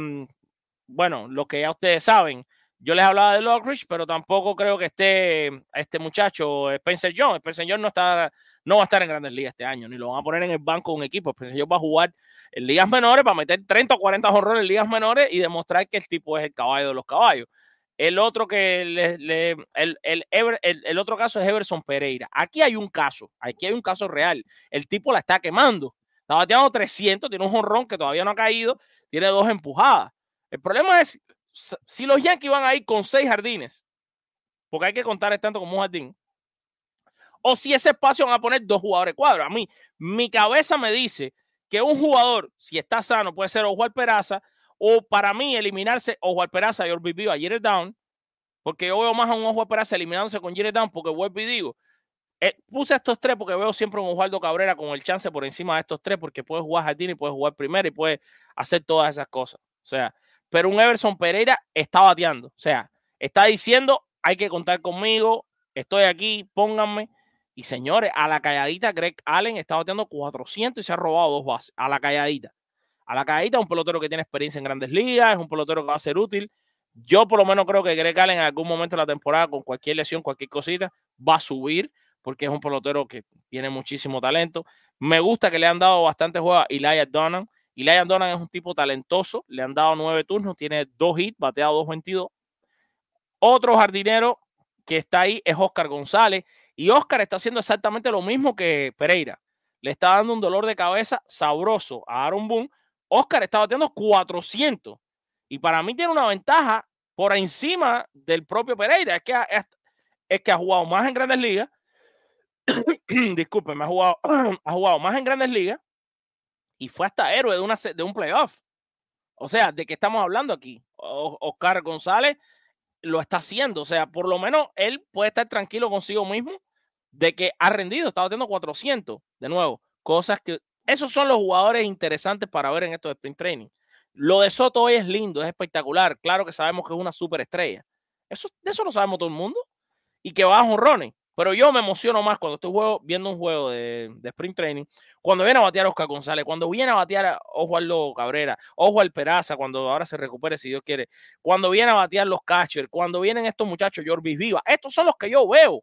bueno, lo que ya ustedes saben, yo les hablaba de Lockridge, pero tampoco creo que esté este muchacho Spencer Jones. Spencer Jones no, está, no va a estar en grandes ligas este año, ni lo van a poner en el banco un equipo. Spencer Jones va a jugar en ligas menores para meter 30 o 40 jorrones en ligas menores y demostrar que el tipo es el caballo de los caballos. El otro que el, el, el, otro caso es Everson Pereira. Aquí hay un caso, aquí hay un caso real. El tipo la está quemando. Está bateando 300, tiene un jonrón que todavía no ha caído, tiene dos empujadas. El problema es si los Yankees van a ir con seis jardines, porque hay que contar tanto como un jardín, o si ese espacio van a poner dos jugadores cuadros. A mí, mi cabeza me dice que un jugador, si está sano, puede ser Ojo Peraza, o para mí eliminarse Ojo Peraza y Orbi a Jerry Down, porque yo veo más a un Ojo Peraza eliminándose con Jerry Down, porque vuelvo y digo, eh, puse estos tres porque veo siempre un Osvaldo Cabrera con el chance por encima de estos tres, porque puede jugar jardín y puede jugar primero y puede hacer todas esas cosas. O sea, pero un Everson Pereira está bateando. O sea, está diciendo, hay que contar conmigo, estoy aquí, pónganme. Y señores, a la calladita, Greg Allen está bateando 400 y se ha robado dos bases. A la calladita. A la calladita, un pelotero que tiene experiencia en grandes ligas, es un pelotero que va a ser útil. Yo por lo menos creo que Greg Allen en algún momento de la temporada, con cualquier lesión, cualquier cosita, va a subir porque es un pelotero que tiene muchísimo talento. Me gusta que le han dado bastante juego a Elijah Donan. Elijah Donan es un tipo talentoso, le han dado nueve turnos, tiene dos hits, bateado 2.22. Otro jardinero que está ahí es Oscar González y Oscar está haciendo exactamente lo mismo que Pereira. Le está dando un dolor de cabeza sabroso a Aaron Boone. Oscar está bateando 400 y para mí tiene una ventaja por encima del propio Pereira. Es que ha, es que ha jugado más en grandes ligas. Disculpen, ha jugado, ha jugado más en grandes ligas y fue hasta héroe de, una, de un playoff. O sea, ¿de qué estamos hablando aquí? Oscar González lo está haciendo. O sea, por lo menos él puede estar tranquilo consigo mismo de que ha rendido, está batiendo 400. De nuevo, cosas que... Esos son los jugadores interesantes para ver en estos sprint training. Lo de Soto hoy es lindo, es espectacular. Claro que sabemos que es una superestrella. Eso, de eso lo sabemos todo el mundo. Y que va a honrones. Pero yo me emociono más cuando estoy viendo un juego de, de, sprint training, cuando viene a batear Oscar González, cuando viene a batear a Osvaldo Cabrera, ojo al Peraza, cuando ahora se recupere, si Dios quiere, cuando viene a batear los catchers, cuando vienen estos muchachos, Jorvis Viva, estos son los que yo veo.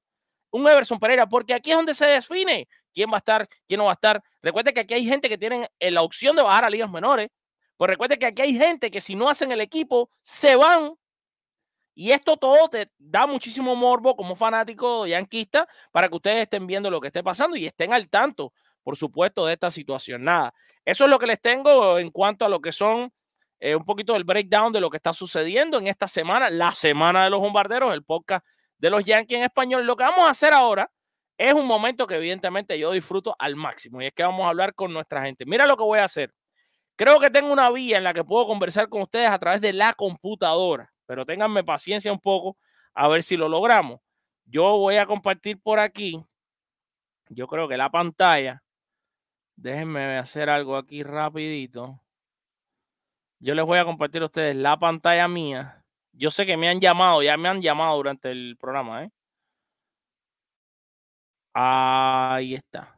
Un Everson Pereira, porque aquí es donde se define quién va a estar, quién no va a estar. Recuerde que aquí hay gente que tiene la opción de bajar a ligas menores, pues recuerde que aquí hay gente que si no hacen el equipo, se van y esto todo te da muchísimo morbo como fanático yanquista para que ustedes estén viendo lo que esté pasando y estén al tanto, por supuesto, de esta situación. Nada, eso es lo que les tengo en cuanto a lo que son eh, un poquito del breakdown de lo que está sucediendo en esta semana, la semana de los bombarderos, el podcast de los Yankees en español. Lo que vamos a hacer ahora es un momento que evidentemente yo disfruto al máximo y es que vamos a hablar con nuestra gente. Mira lo que voy a hacer. Creo que tengo una vía en la que puedo conversar con ustedes a través de la computadora pero ténganme paciencia un poco a ver si lo logramos. Yo voy a compartir por aquí, yo creo que la pantalla, déjenme hacer algo aquí rapidito. Yo les voy a compartir a ustedes la pantalla mía. Yo sé que me han llamado, ya me han llamado durante el programa, ¿eh? Ahí está.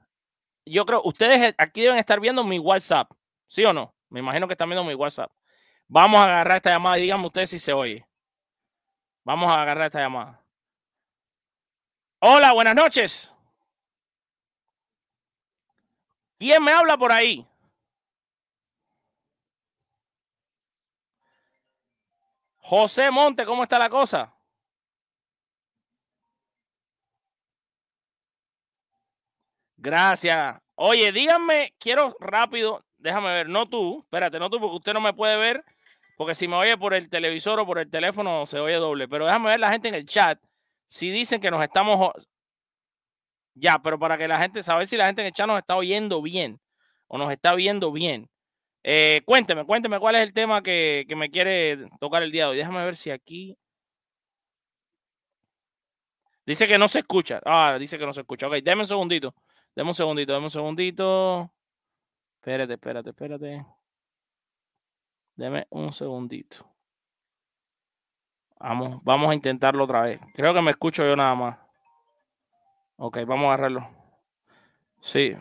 Yo creo, ustedes aquí deben estar viendo mi WhatsApp, ¿sí o no? Me imagino que están viendo mi WhatsApp. Vamos a agarrar esta llamada y díganme ustedes si se oye. Vamos a agarrar esta llamada. Hola, buenas noches. ¿Quién me habla por ahí? José Monte, ¿cómo está la cosa? Gracias. Oye, díganme, quiero rápido, déjame ver, no tú, espérate, no tú, porque usted no me puede ver, porque si me oye por el televisor o por el teléfono se oye doble, pero déjame ver la gente en el chat, si dicen que nos estamos... Ya, pero para que la gente, saber si la gente en el chat nos está oyendo bien o nos está viendo bien. Eh, cuénteme, cuénteme cuál es el tema que, que me quiere tocar el día de hoy. Déjame ver si aquí... Dice que no se escucha. Ah, dice que no se escucha. Ok, deme un segundito. Deme un segundito, deme un segundito. Espérate, espérate, espérate. Deme un segundito. Vamos, vamos a intentarlo otra vez. Creo que me escucho yo nada más. Ok, vamos a agarrarlo. Sí.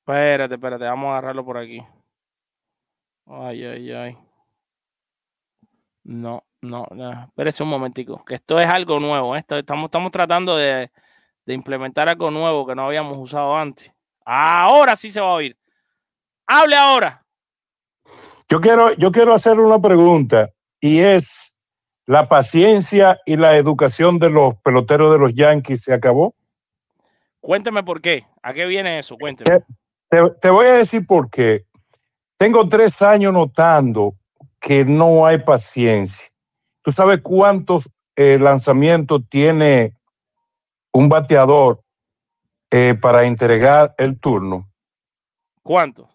Espérate, espérate, vamos a agarrarlo por aquí. Ay, ay, ay. No, no, no. Espérese un momentico, que esto es algo nuevo. ¿eh? Esto- estamos, estamos tratando de, de implementar algo nuevo que no habíamos usado antes. Ahora sí se va a oír. Hable ahora. Yo quiero, yo quiero hacer una pregunta y es, ¿la paciencia y la educación de los peloteros de los Yankees se acabó? Cuénteme por qué. ¿A qué viene eso? Cuénteme. Te, te voy a decir por qué. Tengo tres años notando que no hay paciencia. ¿Tú sabes cuántos eh, lanzamientos tiene un bateador eh, para entregar el turno? ¿Cuánto?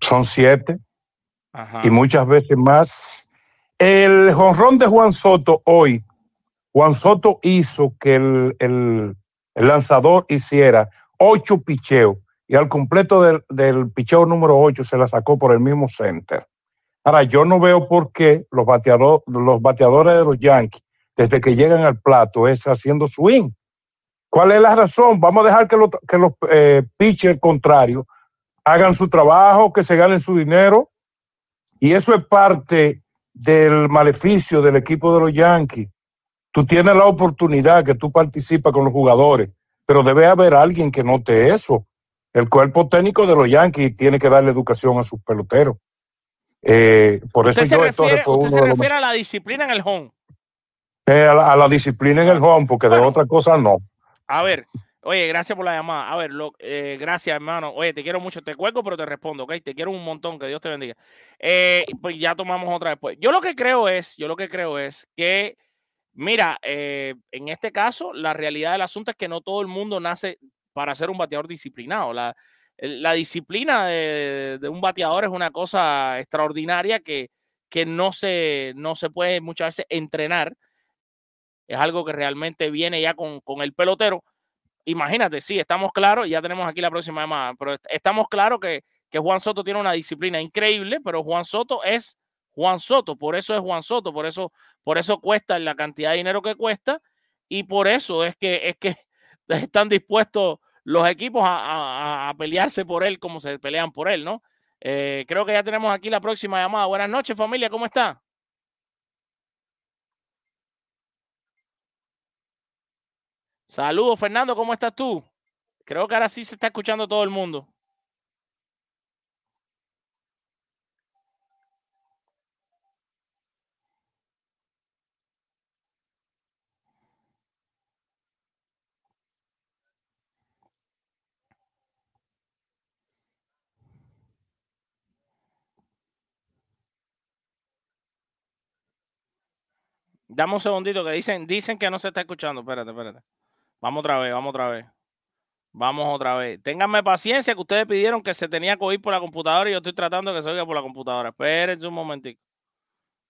Son siete. Ajá. y muchas veces más. El jonrón de Juan Soto hoy, Juan Soto hizo que el, el- el lanzador hiciera ocho picheos y al completo del, del picheo número ocho se la sacó por el mismo center. Ahora, yo no veo por qué los, bateador- los bateadores de los Yankees, desde que llegan al plato, es haciendo swing. ¿Cuál es la razón? Vamos a dejar que los, que los eh, pitchers contrarios hagan su trabajo, que se ganen su dinero. Y eso es parte del maleficio del equipo de los Yankees. Tú tienes la oportunidad que tú participas con los jugadores, pero debe haber alguien que note eso. El cuerpo técnico de los Yankees tiene que darle educación a sus peloteros. Eh, por eso yo refiere, fue usted uno se de los refiere a la disciplina en el home. eh, a, la, a la disciplina en el home, porque de otra cosa no. A ver, oye, gracias por la llamada. A ver, lo- eh, gracias, hermano. Oye, te quiero mucho. Te cuelgo, pero te respondo, ¿ok? Te quiero un montón. Que Dios te bendiga. Pues ya tomamos otra después. Yo lo que creo es, yo lo que creo es que, mira, en este caso, la realidad del asunto es que no todo el mundo nace para ser un bateador disciplinado. La, la disciplina de, de un bateador es una cosa extraordinaria que, que no, se, no se puede muchas veces entrenar. Es algo que realmente viene ya con, con el pelotero. Imagínate, sí, estamos claros, ya tenemos aquí la próxima llamada, pero est- estamos claros que, que Juan Soto tiene una disciplina increíble, pero Juan Soto es Juan Soto, por eso es Juan Soto, por eso, por eso cuesta la cantidad de dinero que cuesta, y por eso es que, es que están dispuestos los equipos a, a- a pelearse por él como se pelean por él, ¿no? Eh, creo que ya tenemos aquí la próxima llamada. Buenas noches, familia, ¿cómo está? Saludos, Fernando, ¿cómo estás tú? Creo que ahora sí se está escuchando todo el mundo. Dame un segundito que dicen, dicen que no se está escuchando. Espérate, espérate. Vamos otra vez, vamos otra vez. Vamos otra vez. Ténganme paciencia que ustedes pidieron que se tenía que oír por la computadora y yo estoy tratando que se oiga por la computadora. Espérense un momentico.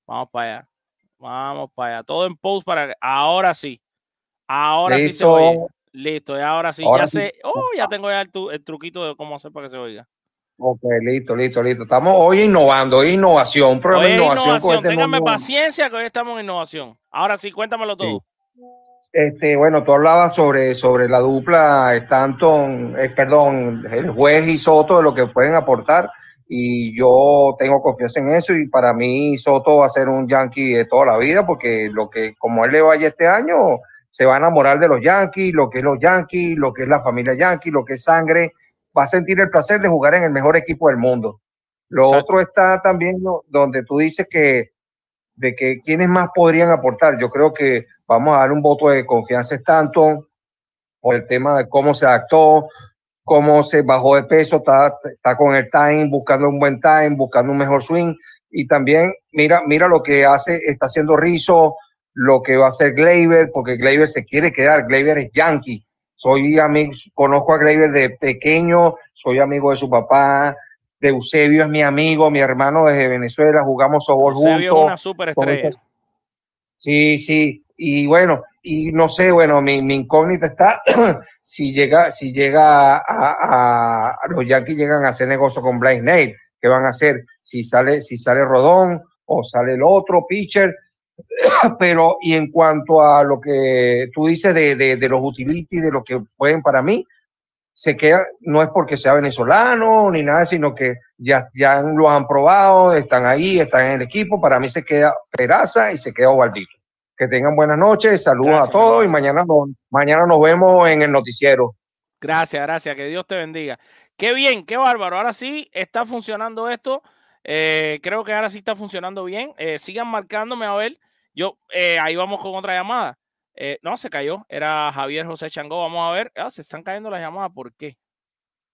Vamos para allá. Vamos para allá. Todo en post para que. Ahora sí. Ahora sí se oye. Listo, y ahora sí. Ahora ya sí. sé. Oh, ya tengo ya el, tu- el truquito de cómo hacer para que se oiga. Ok, listo, listo, listo. Estamos hoy innovando, hoy innovación, un programa de innovación, innovación. con este Ténganme nuevo- paciencia que hoy estamos en innovación. Ahora sí, cuéntamelo todo. Este, bueno, tú hablabas sobre, sobre la dupla Stanton, eh, perdón, el juez y Soto de lo que pueden aportar y yo tengo confianza en eso y para mí Soto va a ser un Yankee de toda la vida porque lo que como él le vaya este año se va a enamorar de los Yankees, lo que es los Yankees, lo que es la familia Yankee, lo que es sangre, va a sentir el placer de jugar en el mejor equipo del mundo. Lo Exacto. otro está también ¿no? donde tú dices que de que quiénes más podrían aportar. Yo creo que vamos a dar un voto de confianza a Stanton por el tema de cómo se adaptó, cómo se bajó de peso, está, está con el time, buscando un buen time, buscando un mejor swing. Y también mira, mira lo que hace, está haciendo Rizzo, lo que va a hacer Gleyber, porque Gleyber se quiere quedar, Gleyber es yankee. Soy amigo, conozco a Gleyber de pequeño, soy amigo de su papá, de Eusebio es mi amigo, mi hermano desde Venezuela, jugamos softball Eusebio es juntos. una superestrella. Sí, sí. Y bueno, y no sé, bueno, mi, mi incógnita está si llega, si llega a, a- a los Yankees llegan a hacer negocio con Bryce Nail, ¿qué van a hacer? Si sale, si sale Rodón o sale el otro pitcher. Pero, y en cuanto a lo que tú dices de, de, de los utilities, de lo que pueden para mí, se queda, no es porque sea venezolano ni nada, sino que ya, ya lo han probado, están ahí, están en el equipo. Para mí se queda Peraza y se queda Ovaldito. Que tengan buenas noches, saludos Gracias, a todos y mañana nos, mañana nos vemos en el noticiero. Gracias, gracias. Que Dios te bendiga. Qué bien, qué bárbaro. Ahora sí está funcionando esto. Eh, creo que ahora sí está funcionando bien. Eh, sigan marcándome a ver. Yo, eh, ahí vamos con otra llamada. Eh, no, se cayó. Era Javier José Changó. Vamos a ver. Ah, se están cayendo las llamadas. ¿Por qué?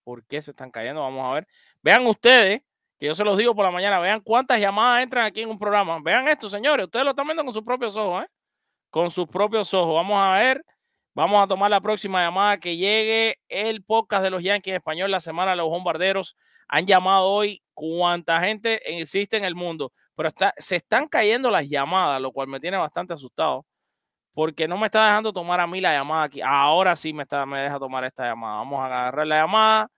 ¿Por qué se están cayendo? Vamos a ver. Vean ustedes, que yo se los digo por la mañana, vean cuántas llamadas entran aquí en un programa. Vean esto, señores. Ustedes lo están viendo con sus propios ojos, ¿eh? Con sus propios ojos. Vamos a ver. Vamos a tomar la próxima llamada que llegue el podcast de los Yankees en español, la semana los bombarderos. Han llamado hoy cuánta gente existe en el mundo, pero está, se están cayendo las llamadas, lo cual me tiene bastante asustado, porque no me está dejando tomar a mí la llamada aquí. Ahora sí me, está, me deja tomar esta llamada. Vamos a agarrar la llamada.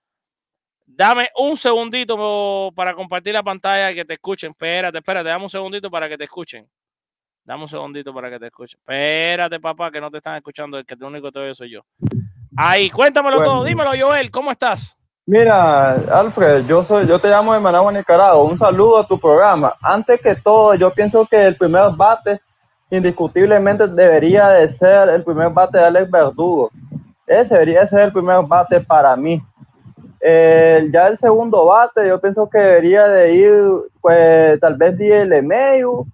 Dame un segundito para compartir la pantalla que te escuchen. Espérate, espérate, dame un segundito para que te escuchen. Dame un segundito para que te escuchen. Espérate, papá, que no te están escuchando, el que el único que te oye soy yo. Ahí, cuéntamelo Bueno. todo. Dímelo, Joel, ¿cómo estás? Mira, Alfred, yo soy, yo te llamo de Managua, Nicaragua. Un saludo a tu programa. Antes que todo, yo pienso que el primer bate indiscutiblemente debería de ser el primer bate de Alex Verdugo. Ese debería de ser el primer bate para mí. Ya el segundo bate, yo pienso que debería de ir, pues, tal vez medio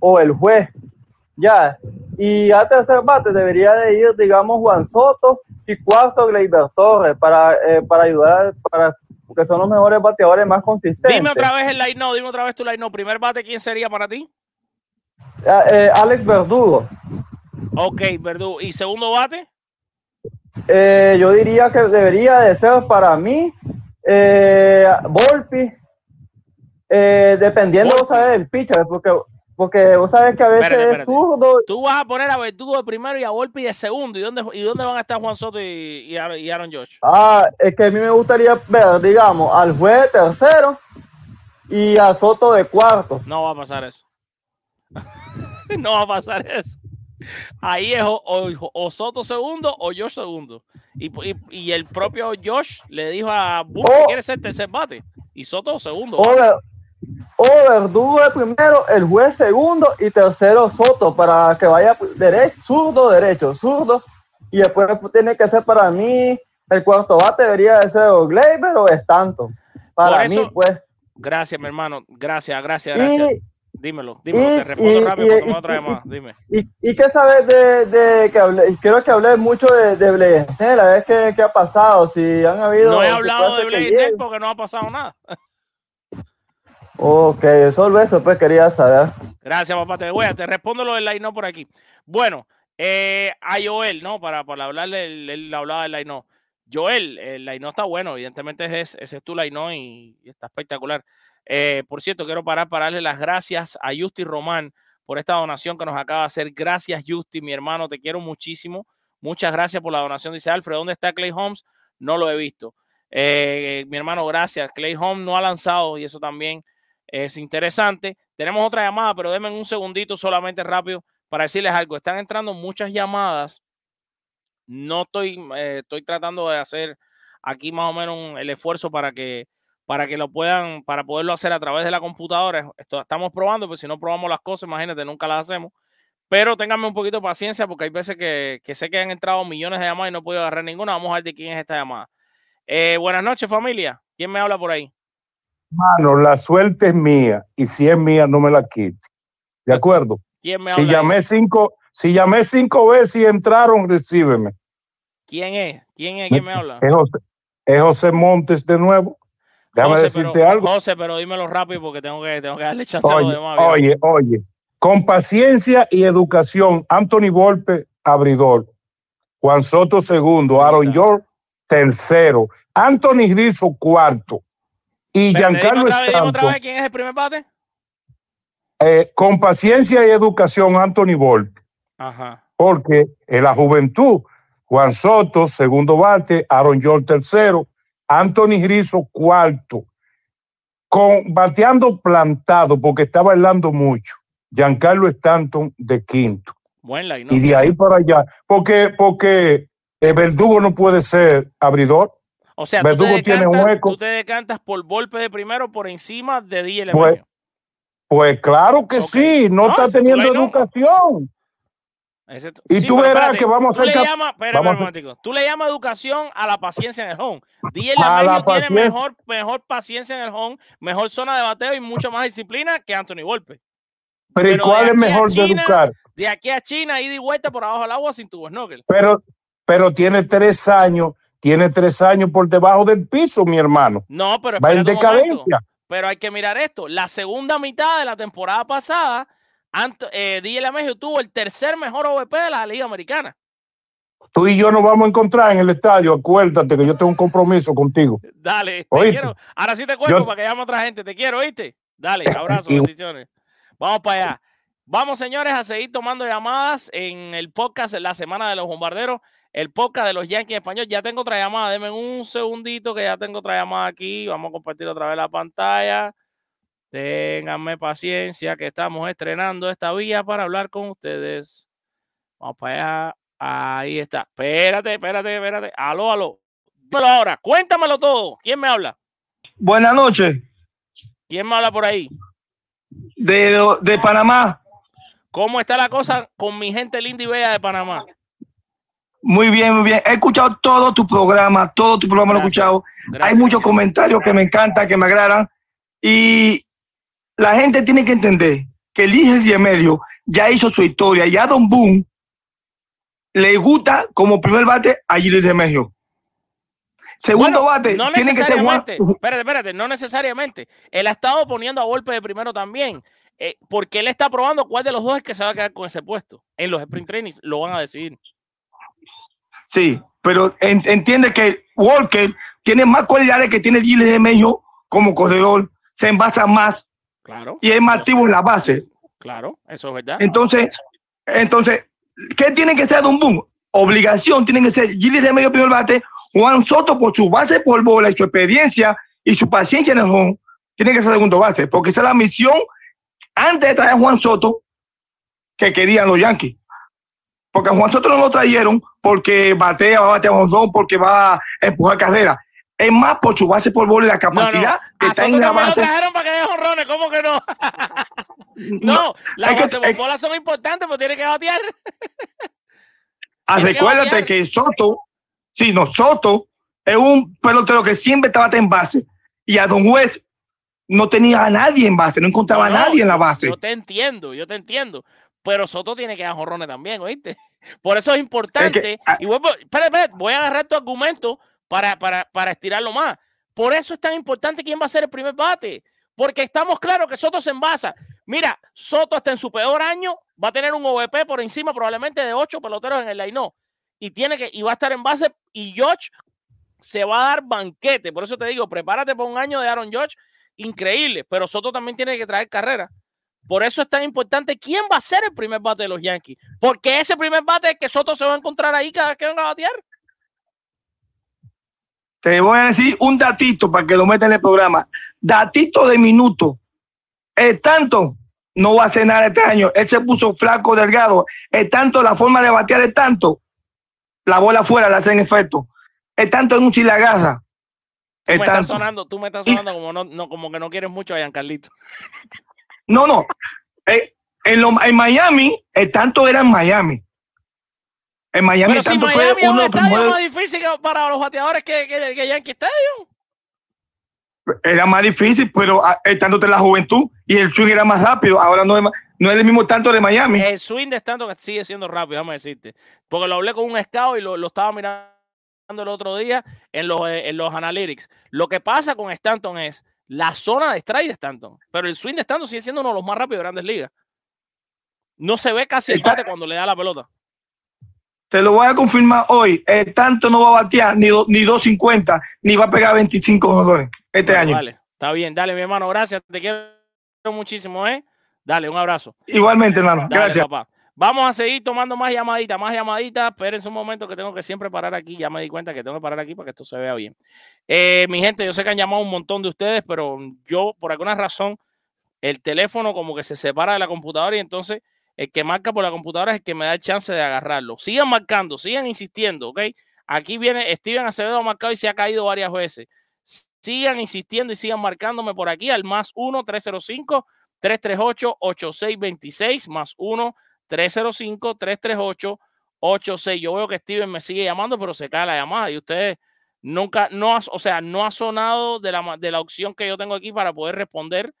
o el juez. Ya. Y al tercer bate debería de ir, digamos, Juan Soto y cuarto Gleyber Torres para, eh, para ayudar, para que son los mejores bateadores más consistentes. Dime otra vez el line no, dime otra vez tu line no. Primer bate, ¿quién sería para ti? Ah, eh, Alex Verdugo. Ok, Verdugo. ¿Y segundo bate? Eh, yo diría que debería de ser para mí eh, Volpi, eh, dependiendo Volpi. ¿sabes? del pitcher, porque, porque vos sabes que a veces Espérate, espérate. es zurdo. Tú vas a poner a Verdugo de primero y a Volpi de segundo. ¿Y dónde, y dónde van a estar Juan Soto y, y Aaron, y Aaron Josh? Ah, es que a mí me gustaría ver, digamos, al juez de tercero y a Soto de cuarto. No va a pasar eso. no va a pasar eso. Ahí es o, o- o Soto segundo o Josh segundo. Y, y- y el propio Josh le dijo a Bull que Oh. quiere ser tercer bate. Y Soto segundo. O, Ver- o Verdugo de primero, el juez segundo y tercero Soto para que vaya derecho, zurdo, derecho, zurdo. Y después tiene que ser para mí, el cuarto bate debería de ser o Gleyber o Stanton. Para mí, pues. Gracias, mi hermano. Gracias, gracias, gracias. Y, Dímelo, dímelo. y- te respondo y- rápido y- otra llamada. Dime. y, qué sabes de, de que hablé, quiero que hables mucho de, de Blaze Snell, a ver qué, qué ha pasado, si han habido... No he hablado de que. Snell porque no ha pasado nada. Ok, solo eso pues quería saber. Gracias, papá. Te voy a te respondo lo del line no por aquí. Bueno, eh, a Joel, ¿no? Para, para hablarle, él, hablaba del line no. Joel, el line no está bueno, evidentemente ese, es tu line no y, está espectacular. Eh, por cierto, quiero parar para darle las gracias a Justi Román por esta donación que nos acaba de hacer. Gracias, Justi, mi hermano, te quiero muchísimo. Muchas gracias por la donación. Dice Alfred, ¿dónde está Clay Holmes? No lo he visto. Eh, mi hermano, gracias. Clay Holmes no ha lanzado y eso también es interesante. Tenemos otra llamada, pero denme un segundito solamente rápido para decirles algo. Están entrando muchas llamadas no estoy, eh, estoy tratando de hacer aquí más o menos el esfuerzo para que para que lo puedan, para poderlo hacer a través de la computadora. Estamos probando, pues si no probamos las cosas, imagínate, nunca las hacemos. Pero ténganme un poquito de paciencia porque hay veces que, sé que han entrado millones de llamadas y no podido agarrar ninguna. Vamos a ver de quién es esta llamada. Eh, buenas noches, familia. ¿Quién me habla por ahí? Mano, la suerte es mía y si es mía no me la quite. ¿De acuerdo? ¿Quién me Si ahí? llamé cinco, si llamé cinco veces y entraron, recíbeme. ¿Quién es? ¿Quién es? ¿Quién me habla? Es José, es José Montes de nuevo. Déjame José, decirte pero, algo. José, pero dímelo rápido porque tengo que, tengo que darle chance a los Oye, demás. oye, oye. Con paciencia y educación, Anthony Volpe, abridor. Juan Soto, segundo. Aaron George, tercero. Anthony Rizzo, cuarto. Y Giancarlo otra dime otra Stanton, vez quién es el primer bate. eh, con paciencia y educación, Anthony Volpe. Ajá. porque en la juventud, Juan Soto, segundo bate, Aaron George, tercero, Anthony Rizzo, cuarto, con, bateando plantado porque está bailando mucho, Giancarlo Stanton de quinto. Buen line, ¿no? Y de ahí para allá, porque, porque el verdugo no puede ser abridor, O sea, tú te, decantas, hueco. tú te decantas por golpe de primero por encima de DJ Pues, pues claro que sí, no, No, está teniendo no. educación. Ese- y tú verás espérate, que vamos a tú le ser cap- llamas, espera, vamos espera a un momentico. Tú le llamas educación a la paciencia en el home. DJ A la Lemeño tiene mejor, mejor paciencia en el home, mejor zona de bateo y mucha más disciplina que Anthony Volpe. Pero, ¿y cuál es mejor de educar? De aquí a China, ida y vuelta por abajo del agua sin tubo snorkel. pero, pero tiene tres años, tiene tres años por debajo del piso, mi hermano. No, pero Va en momento. decadencia. Pero hay que mirar esto. La segunda mitad de la temporada pasada, Anto, eh, tuvo el tercer mejor OVP de la Liga Americana. Tú y yo nos vamos a encontrar en el estadio. Acuérdate que yo tengo un compromiso contigo. Dale, te quiero. Ahora sí te cuento Yo- para que llame otra gente. Te quiero, ¿oíste? Dale, abrazo, Y- bendiciones. Vamos para allá. Vamos, señores, a seguir tomando llamadas en el podcast La Semana de los Bombarderos, el podcast de los Yankees Español. Ya tengo otra llamada, denme un segundito que ya tengo otra llamada aquí. Vamos a compartir otra vez la pantalla. Ténganme paciencia que estamos estrenando esta vía para hablar con ustedes. Vamos para allá. Ahí está. Espérate, espérate, espérate. Aló, aló. Dímelo ahora. Cuéntamelo todo. ¿Quién me habla? Buenas noches, ¿Quién me habla por ahí? de, de Panamá. ¿Cómo está la cosa con mi gente linda y bella de Panamá? Muy bien, muy bien. He escuchado todo tu programa, todo tu programa lo he escuchado. Gracias. Hay muchos comentarios que me encantan, que me agradan. Y la gente tiene que entender que el hijo de medio ya hizo su historia y a Don Boom le gusta como primer bate a Gilles de Medio. Segundo Bueno, bate, no tiene que ser Juan. Espérate, espérate, no necesariamente. Él ha estado poniendo a golpe de primero también. Eh, porque él está probando cuál de los dos es que se va a quedar con ese puesto. En los sprint trainings lo van a decidir. Sí, pero en- entiende que Walker tiene más cualidades que tiene Gilles de Medio como corredor, se envasa más Claro. y es más activo en la base. Claro, eso es verdad. Entonces, entonces, ¿qué tiene que ser Don Boom? Obligación tiene que ser Gilles de medio primer bate, Juan Soto por su base por bola y su experiencia y su paciencia en el home, tiene que ser segundo base, porque esa es la misión antes de traer a Juan Soto que querían los Yankees. Porque a Juan Soto no lo trajeron porque batea, va a batear don, porque va a empujar carrera. Es más por su base por bola y la No, no. capacidad que A está Soto en la también lo base. trajeron para que honrones. ¿Cómo que no? no, las bases por bola son importantes, pero tiene que batear. Ah, Tiene que recuérdate batear. que Soto, sí, no, Soto es un pelotero que siempre estaba en base. Y a Don West no tenía a nadie en base, no encontraba No, a nadie en la base. Yo te entiendo, yo te entiendo. Pero Soto tiene que dar jorrones también, ¿oíste? Por eso es importante. ah- y vuelvo, espera, espera, voy a agarrar tu argumento para, para, para estirarlo más. Por eso es tan importante quién va a ser el primer bate. Porque estamos claros que Soto se envasa. Mira, Soto hasta en su peor año va a tener un OVP por encima probablemente de ocho peloteros en el line Y tiene que, y va a estar en base. Y George se va a dar banquete. Por eso te digo, prepárate para un año de Aaron George increíble. Pero Soto también tiene que traer carrera. Por eso es tan importante quién va a ser el primer bate de los Yankees. Porque ese primer bate es que Soto se va a encontrar ahí cada vez que venga a batear. Te voy a decir un datito para que lo metan en el programa. Datito de minuto. Es tanto, no va a nada este año. Él se puso flaco, delgado. Es tanto, la forma de batear es tanto la bola afuera le hacen efecto. Es tanto en un chile agarra. Tú Es me estás tanto. sonando, tú me estás sonando como, no, no- como que no quieres mucho a Giancarlito. No, no. Eh, en, lo- en Miami, el tanto era en Miami. En Miami Pero el si tanto Miami es fue un uno de los estadio más difícil que- para los bateadores que, que, que Yankee Stadium. era más difícil, pero ah, el tanto de la juventud y el swing era más rápido. Ahora no es, no es el mismo tanto de Miami. El swing de Stanton sigue siendo rápido, déjame decirte. Porque lo hablé con un scout y lo, lo estaba mirando el otro día en los, eh, en los analytics. Lo que pasa con Stanton es la zona de strike de Stanton. Pero el swing de Stanton sigue siendo uno de los más rápidos de grandes ligas. No se ve casi el bate cuando le da la pelota. Te lo voy a confirmar hoy. El tanto no va a batear ni, do- ni 2.50, ni va a pegar 25 jugadores este Bueno, año. Vale, está bien. Dale, mi hermano, gracias. Te quiero muchísimo, ¿eh? Dale, un abrazo. Igualmente, hermano. Dale, Gracias. papá. Vamos a seguir tomando más llamaditas, más llamaditas. Espérense un momento que tengo que siempre parar aquí. Ya me di cuenta que tengo que parar aquí para que esto se vea bien. Eh, mi gente, yo sé que han llamado un montón de ustedes, pero yo, por alguna razón, el teléfono como que se separa de la computadora y entonces el que marca por la computadora es el que me da el chance de agarrarlo. Sigan marcando, sigan insistiendo, ¿ok? Aquí viene Steven Acevedo ha marcado y se ha caído varias veces. Sigan insistiendo y sigan marcándome por aquí al más 1 305 338 8626 más 1 305 338 86. Yo veo que Steven me sigue llamando, pero se cae la llamada y ustedes nunca, no, o sea, no ha sonado de la, de la opción que yo tengo aquí para poder responder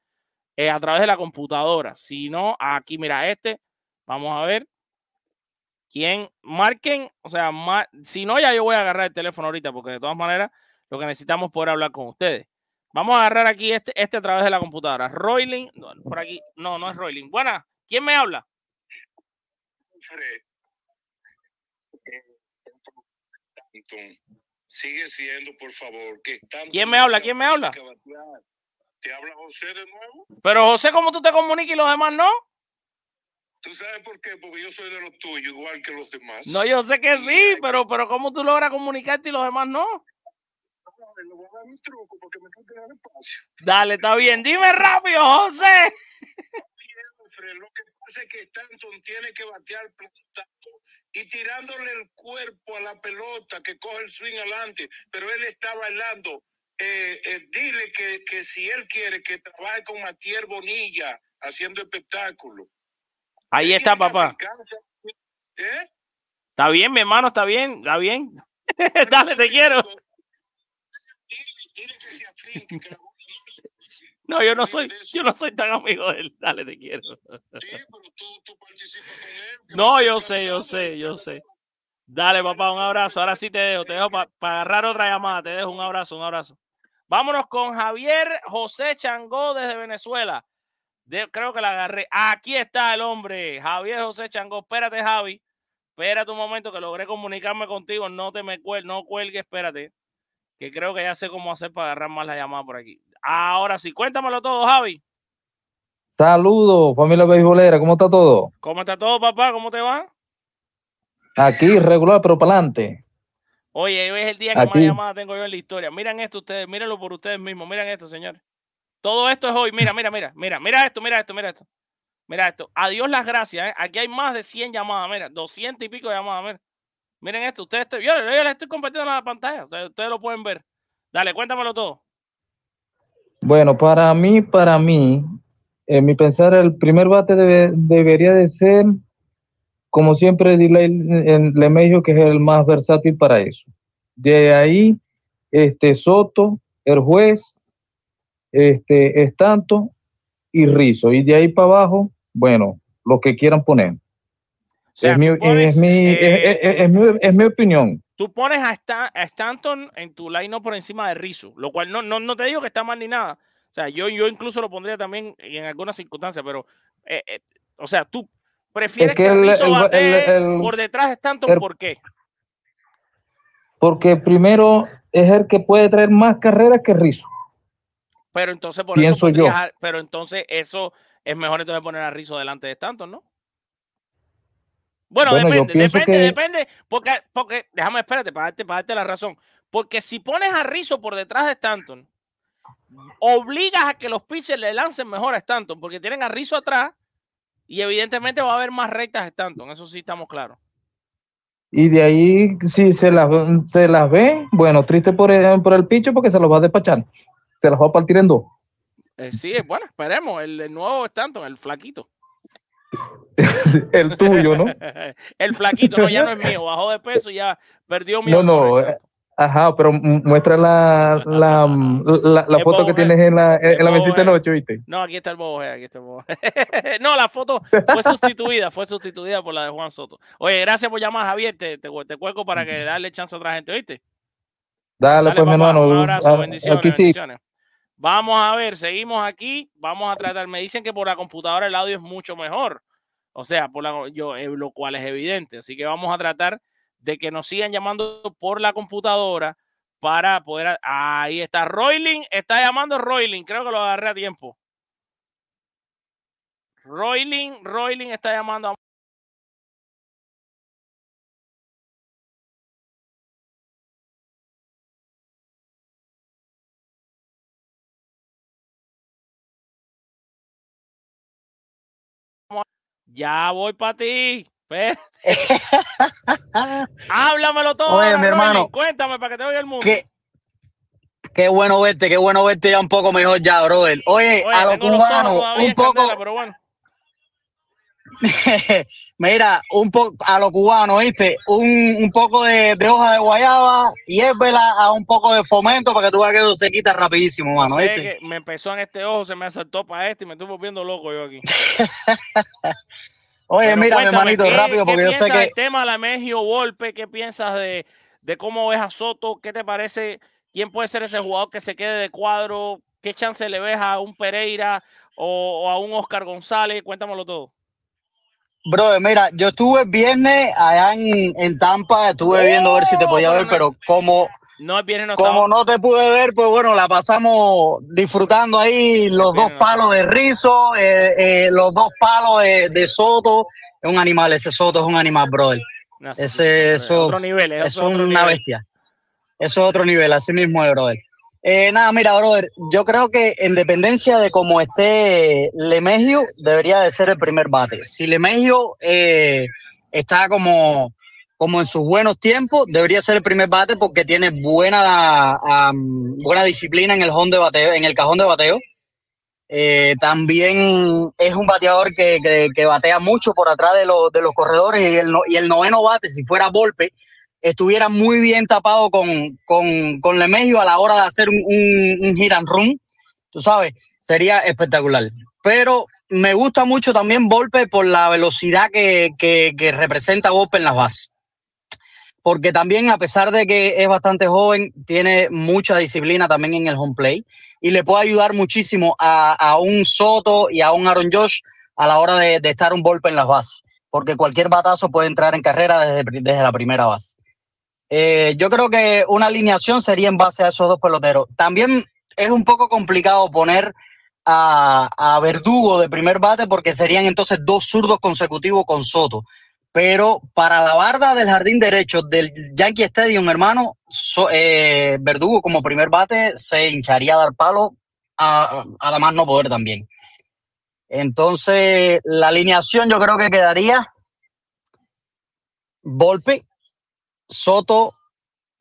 eh, a través de la computadora. Si no, aquí, mira, este, vamos a ver. Quién marquen, o sea, si no, ya yo voy a agarrar el teléfono ahorita, porque de todas maneras, lo que necesitamos es poder hablar con ustedes. Vamos a agarrar aquí este, este a través de la computadora. Roiling, por aquí, no, no es Roiling. Buena, ¿quién me habla? Stanton, sigue siendo, por favor, que ¿Quién me habla? ¿Quién me habla? ¿Te habla José de nuevo? Pero José, ¿cómo tú te comunicas y los demás no? ¿Tú sabes por qué? Porque yo soy de los tuyos, igual que los demás. No, yo sé que sí, pero, pero ¿cómo tú logras comunicarte y los demás no? Dale, está bien. Dime rápido, José. Lo que es que Stanton tiene que batear y tirándole el cuerpo a la pelota que coge el swing adelante, pero él está bailando. Eh, eh, dile que, que si él quiere que trabaje con Matier Bonilla haciendo espectáculo. Ahí está, papá. ¿Eh? Está bien, mi hermano, está bien, está bien. Dale, te quiero. Dile, dile que se afinque, que la No, yo no soy, yo no soy tan amigo de él. Dale, te quiero. Sí, pero tú, tú participas con él. No, yo sé, yo sé, yo sé. Dale, papá, un abrazo. Ahora sí te dejo, te dejo para agarrar otra llamada. Te dejo un abrazo, un abrazo. Vámonos con Javier José Changó desde Venezuela. De- creo que la agarré. Aquí está el hombre, Javier José Changó. Espérate, Javi. Espérate un momento que logré comunicarme contigo. No te me cuel no cuelgue, espérate. Que creo que ya sé cómo hacer para agarrar más la llamada por aquí. Ahora sí, cuéntamelo todo, Javi. Saludos, familia beisbolera, ¿cómo está todo? ¿Cómo está todo, papá? ¿Cómo te va? Aquí regular, pero para adelante. Oye, hoy es el día que más llamadas tengo yo en la historia. Miren esto ustedes, mírenlo por ustedes mismos. Miren esto, señores. Todo esto es hoy. Mira, mira, mira, mira, mira esto, mira esto, mira esto. Mira esto. Adiós las gracias. ¿eh? Aquí hay más de 100 llamadas, mira, 200 y pico de llamadas. Mira. Miren esto. Ustedes, yo, yo les estoy compartiendo en la pantalla. Ustedes, ustedes lo pueden ver. Dale, cuéntamelo todo. Bueno, para mí, para mí, en mi pensar, el primer bate debe- debería de ser, como siempre, Lemejo, que es el más versátil para eso. De ahí, este Soto, el juez, este Estanto y Rizo. Y de ahí para abajo, bueno, lo que quieran poner. O sea, es, mi, tú pones, es, mi, eh, es mi, es mi opinión. Tú pones a, Stan- a Stanton en tu line por encima de Rizzo, lo cual no, no, no te digo que está mal ni nada. O sea, yo, yo incluso lo pondría también en algunas circunstancias, pero, eh, eh, o sea, tú prefieres Es que que, el- Rizzo el- batee el- el- por detrás de Stanton, el- ¿por qué? Porque primero es el que puede traer más carreras que Rizo. Pero entonces por Pienso eso yo. pero entonces eso es mejor entonces poner a Rizzo delante de Stanton, ¿no? Bueno, depende, depende, que- depende, porque, porque, déjame espérate para darte, para darte la razón. Porque si pones a Rizzo por detrás de Stanton, obligas a que los pitchers le lancen mejor a Stanton, porque tienen a Rizzo atrás y evidentemente va a haber más rectas a Stanton, eso sí estamos claros. Y de ahí, si se las, se las ve, bueno, triste por el, por el picho porque se los va a despachar. Se las va a partir en dos. Eh, sí, bueno, esperemos. El, el nuevo Stanton, el flaquito. El tuyo, ¿no? el flaquito, no, ya no es mío. Bajó de peso y ya perdió mi No, amor, no. eh, Ajá, pero mu- muestra la, la, la, foto que tienes en la, en la mesita de Head. noche, ¿viste? No, aquí está el Bobo Head, aquí está el Bobo. No, la foto fue sustituida, fue sustituida por la de Juan Soto. Oye, gracias por llamar, Javier. Te, te, te cuelgo para que darle chance a otra gente, ¿oíste? Dale, Dale, pues, mi hermano. un abrazo, ah, bendiciones, Aquí sí. bendiciones. Vamos a ver, seguimos aquí, vamos a tratar. Me dicen que por la computadora el audio es mucho mejor. O sea, por la, yo, eh, lo cual es evidente. Así que vamos a tratar de que nos sigan llamando por la computadora para poder. Ahí está. Royling está llamando Royling. Creo que lo agarré a tiempo. Royling, Royling está llamando a. Ya voy para ti. Háblamelo todo. Oye, mi hermano. Cuéntame para que te oiga el mundo. Qué, qué bueno verte, qué bueno verte ya un poco mejor ya, brother. Oye, Oye, a los ojos cubano, todavía un poco, candela, pero bueno. mira, un poco a lo cubano, ¿viste? Un, un poco de, de hoja de guayaba y vela a un poco de fomento para que tú veas que eso se quita rapidísimo, mano, ¿viste? que me empezó en este ojo, se me saltó para este y me estoy volviendo loco yo aquí. Oye, Pero mira, hermanito, ¿qué- rápido, porque yo sé que del tema de la Mejio Golpe? ¿Qué piensas de, de cómo ves a Soto? ¿Qué te parece? ¿Quién puede ser ese jugador que se quede de cuadro? ¿Qué chance le ves a un Pereira o, o a un Oscar González? Cuéntamelo todo. Brother, mira, yo estuve el viernes allá en, en Tampa, estuve viendo a ver si te podía ver, pero como, No, viernes no como no te pude ver, pues bueno, la pasamos disfrutando ahí los dos palos de Rizo, eh, eh, los dos palos de, de Soto. Es un animal, ese Soto es un animal, brother. No, Ese, eso, otro nivel, eso es es otro una nivel. bestia. Eso es otro nivel, así mismo es, brother. Eh, nada, mira, brother, yo creo que en dependencia de cómo esté Lemegio, debería de ser el primer bate. Si Lemegio eh, está como, como en sus buenos tiempos, debería ser el primer bate porque tiene buena, buena disciplina en el, de bateo, en el cajón de bateo. Eh, también es un bateador que, que- batea mucho por atrás de, los- de los corredores y el, y el noveno bate, si fuera Volpe, estuviera muy bien tapado con, con, con Lemegio a la hora de hacer un, un, un hit and run, tú sabes, sería espectacular. Pero me gusta mucho también Volpe por la velocidad que, que, representa Volpe en las bases. Porque también, a pesar de que es bastante joven, tiene mucha disciplina también en el home play y le puede ayudar muchísimo a, a un Soto y a un Aaron Josh a la hora de, de estar un golpe en las bases, porque cualquier batazo puede entrar en carrera desde, desde la primera base. Eh, yo creo que una alineación sería en base a esos dos peloteros. También es un poco complicado poner a, a Verdugo de primer bate porque serían entonces dos zurdos consecutivos con Soto. Pero para la barda del jardín derecho del Yankee Stadium, hermano, eh, Verdugo como primer bate se hincharía a dar palo, a, además no poder también. Entonces, la alineación yo creo que quedaría Volpe, Soto,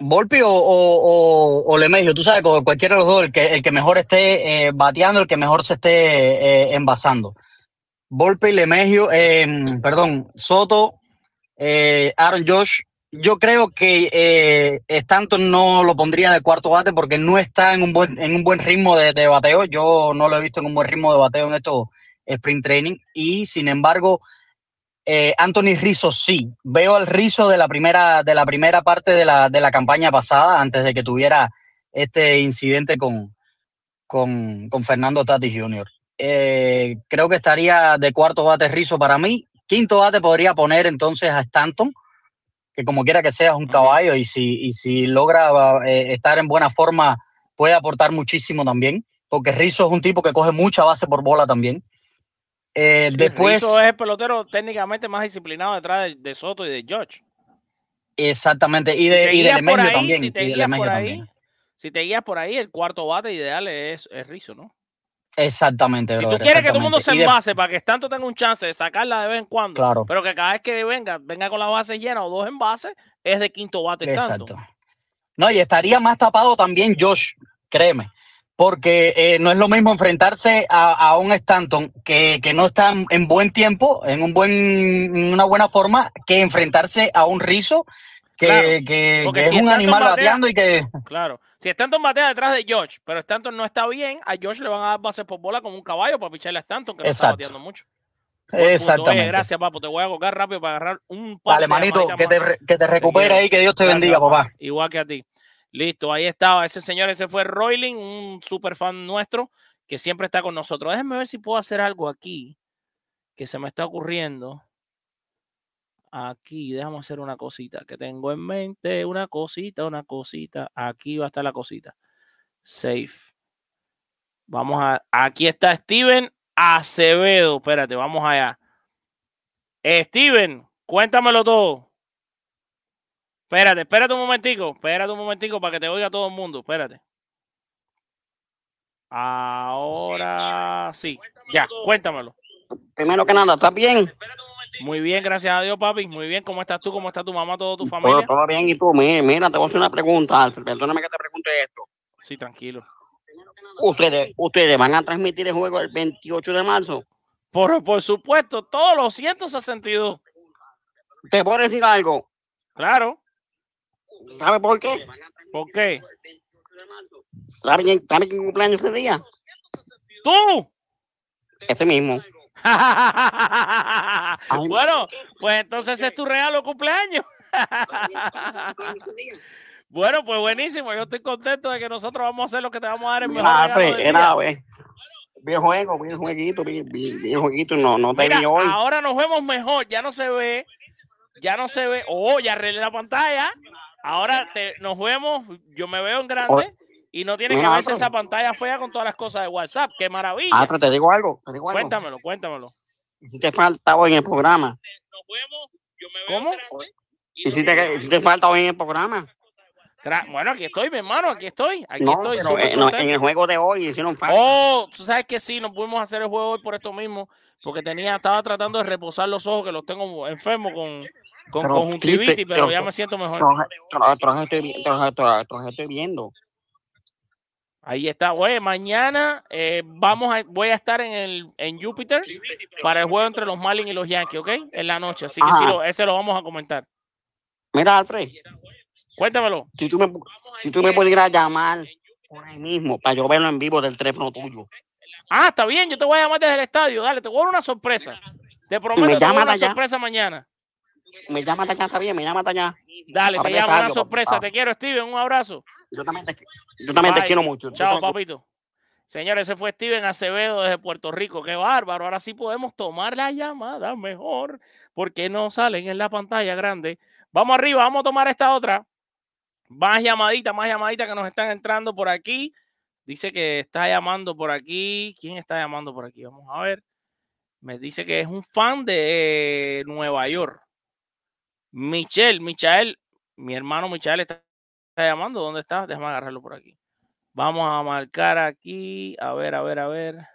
Volpe o, o, o, Lemegio, tú sabes, cu- cualquiera de los dos, el que, el que mejor esté eh, bateando, el que mejor se esté eh, envasando. Volpe y Lemegio, eh, perdón, Soto, eh, Aaron Josh. Yo creo que Stanton no lo pondría de cuarto bate porque no está en un buen, en un buen ritmo de, de bateo. Yo no lo he visto en un buen ritmo de bateo en estos sprint training. Y sin embargo, eh, Anthony Rizzo sí. Veo al Rizzo de la primera, de la primera parte de la, de la campaña pasada, antes de que tuviera este incidente con, con, con Fernando Tati Jr. Eh, creo que estaría de cuarto bate Rizzo para mí. Quinto bate podría poner entonces a Stanton, que como quiera que sea es un caballo y si, y si logra eh, estar en buena forma puede aportar muchísimo también, porque Rizzo es un tipo que coge mucha base por bola también. Eh, después, Rizzo es el pelotero técnicamente más disciplinado detrás de, de Soto y de George. exactamente, y Si de, te y de ahí, también. si te y guías por también. ahí, si te guías por ahí, el cuarto bate ideal es, es Rizzo, ¿no? Exactamente, Si tú brother, quieres que todo el mundo se. Y de- envase para que Stanton tenga un chance de sacarla de vez en cuando, Claro. pero que cada vez que venga, venga con la base llena o dos envases, es de quinto bate. Exacto. No, y estaría más tapado también Josh, créeme. Porque eh, no es lo mismo enfrentarse a, a un Stanton que, que no está en, en buen tiempo, en un buen, en una buena forma, que enfrentarse a un Rizo que, Claro, que- es un Stanton animal batea- bateando y que. Claro. Si Stanton batea detrás de George, pero Stanton no está bien, a George le van a dar bases por bola como un caballo para picharle a Stanton, que no está bateando mucho. Exactamente. Oye, gracias, papo. Te voy a colgar rápido para agarrar un par Vale, de manito, que te, que te recupere ahí, que Dios te Gracias, bendiga, papá. Igual que a ti. Listo, ahí estaba ese señor, ese fue Royling, un super fan nuestro que siempre está con nosotros. Déjenme ver si puedo hacer algo aquí que se me está ocurriendo. Aquí, déjame hacer una cosita que tengo en mente, una cosita, una cosita. Aquí va a estar la cosita. Safe. Vamos a, aquí está Steven Acevedo. Espérate, vamos allá. Steven, cuéntamelo todo. Espérate, espérate un momentico, espérate un momentico para que te oiga todo el mundo, espérate. Ahora sí, ya, cuéntamelo. Primero que nada, ¿estás bien? Muy bien, gracias a Dios, papi. Muy bien, ¿cómo estás tú? ¿Cómo está tu mamá, toda tu Todo, familia? todo bien, ¿y tú? Mira, mira, te voy a hacer una pregunta, Alfred. Perdóname que te pregunte esto. Sí, tranquilo. ¿Ustedes, ustedes van a transmitir el juego el 28 de marzo? Por, por supuesto, todos los 162. ¿Te puedo decir algo? Claro. ¿Sabe por qué? ¿Por qué? ¿Sabe quién, sabe quién cumpleaños ese día? ¡Tú! Ese mismo. bueno, pues entonces ese es tu regalo cumpleaños. bueno, pues buenísimo. Yo estoy contento de que nosotros vamos a hacer lo que te vamos a dar el mejor Ah, regalo del era, día. ve. Bien juego, bien jueguito, bien, bien, bien jueguito. No, no te Mira, vi hoy. ahora nos vemos mejor, ya no se ve, ya no se ve. Oh, ya arreglé la pantalla. Ahora te, nos vemos, yo me veo en grande y no tiene que verse esa pantalla fea con todas las cosas de WhatsApp. ¡Qué maravilla! Alfred, te digo algo, te digo algo. Cuéntamelo, cuéntamelo. Si te falta hoy en el programa. ¿Cómo? Y si te, si te falta hoy en el programa. Gra- Bueno, aquí estoy, mi hermano, aquí estoy. Aquí No, estoy. pero eh, no, en el juego de hoy hicieron falta. Oh, tú sabes que sí, no pudimos hacer el juego hoy por esto mismo, porque tenía, estaba tratando de reposar los ojos que los tengo enfermos con, con conjuntivitis, pero ya me siento mejor. Estoy viendo. Ahí está, güey. Mañana eh, vamos a, voy a estar en el en Júpiter para el juego entre los Marlins y los Yankees, ¿ok? En la noche, así que sí, lo- ese lo vamos a comentar. Mira, Alfred, Cuéntamelo. si tú me, si tú me pudieras llamar por ahí mismo para yo verlo en vivo del teléfono tuyo. Ah, está bien, yo te voy a llamar desde el estadio. Dale, te voy a dar una sorpresa. Te prometo te voy a dar una allá. sorpresa mañana. Me llama allá, está bien, me llama allá. Dale, te llamo una sorpresa. papá. Te quiero, Steven. Un abrazo. Yo también te, yo también te Bye. quiero mucho. Chao, te- papito. Señores, ese fue Steven Acevedo desde Puerto Rico. Qué bárbaro. Ahora sí podemos tomar la llamada mejor porque no salen en la pantalla grande. Vamos arriba, vamos a tomar esta otra. Más llamaditas, más llamaditas que nos están entrando por aquí. Dice que está llamando por aquí. ¿Quién está llamando por aquí? Vamos a ver. Me dice que es un fan de eh, Nueva York. Michelle, Michael, mi hermano Michael está, llamando. ¿Dónde está? Déjame agarrarlo por aquí. Vamos a marcar aquí. A ver, a ver, a ver.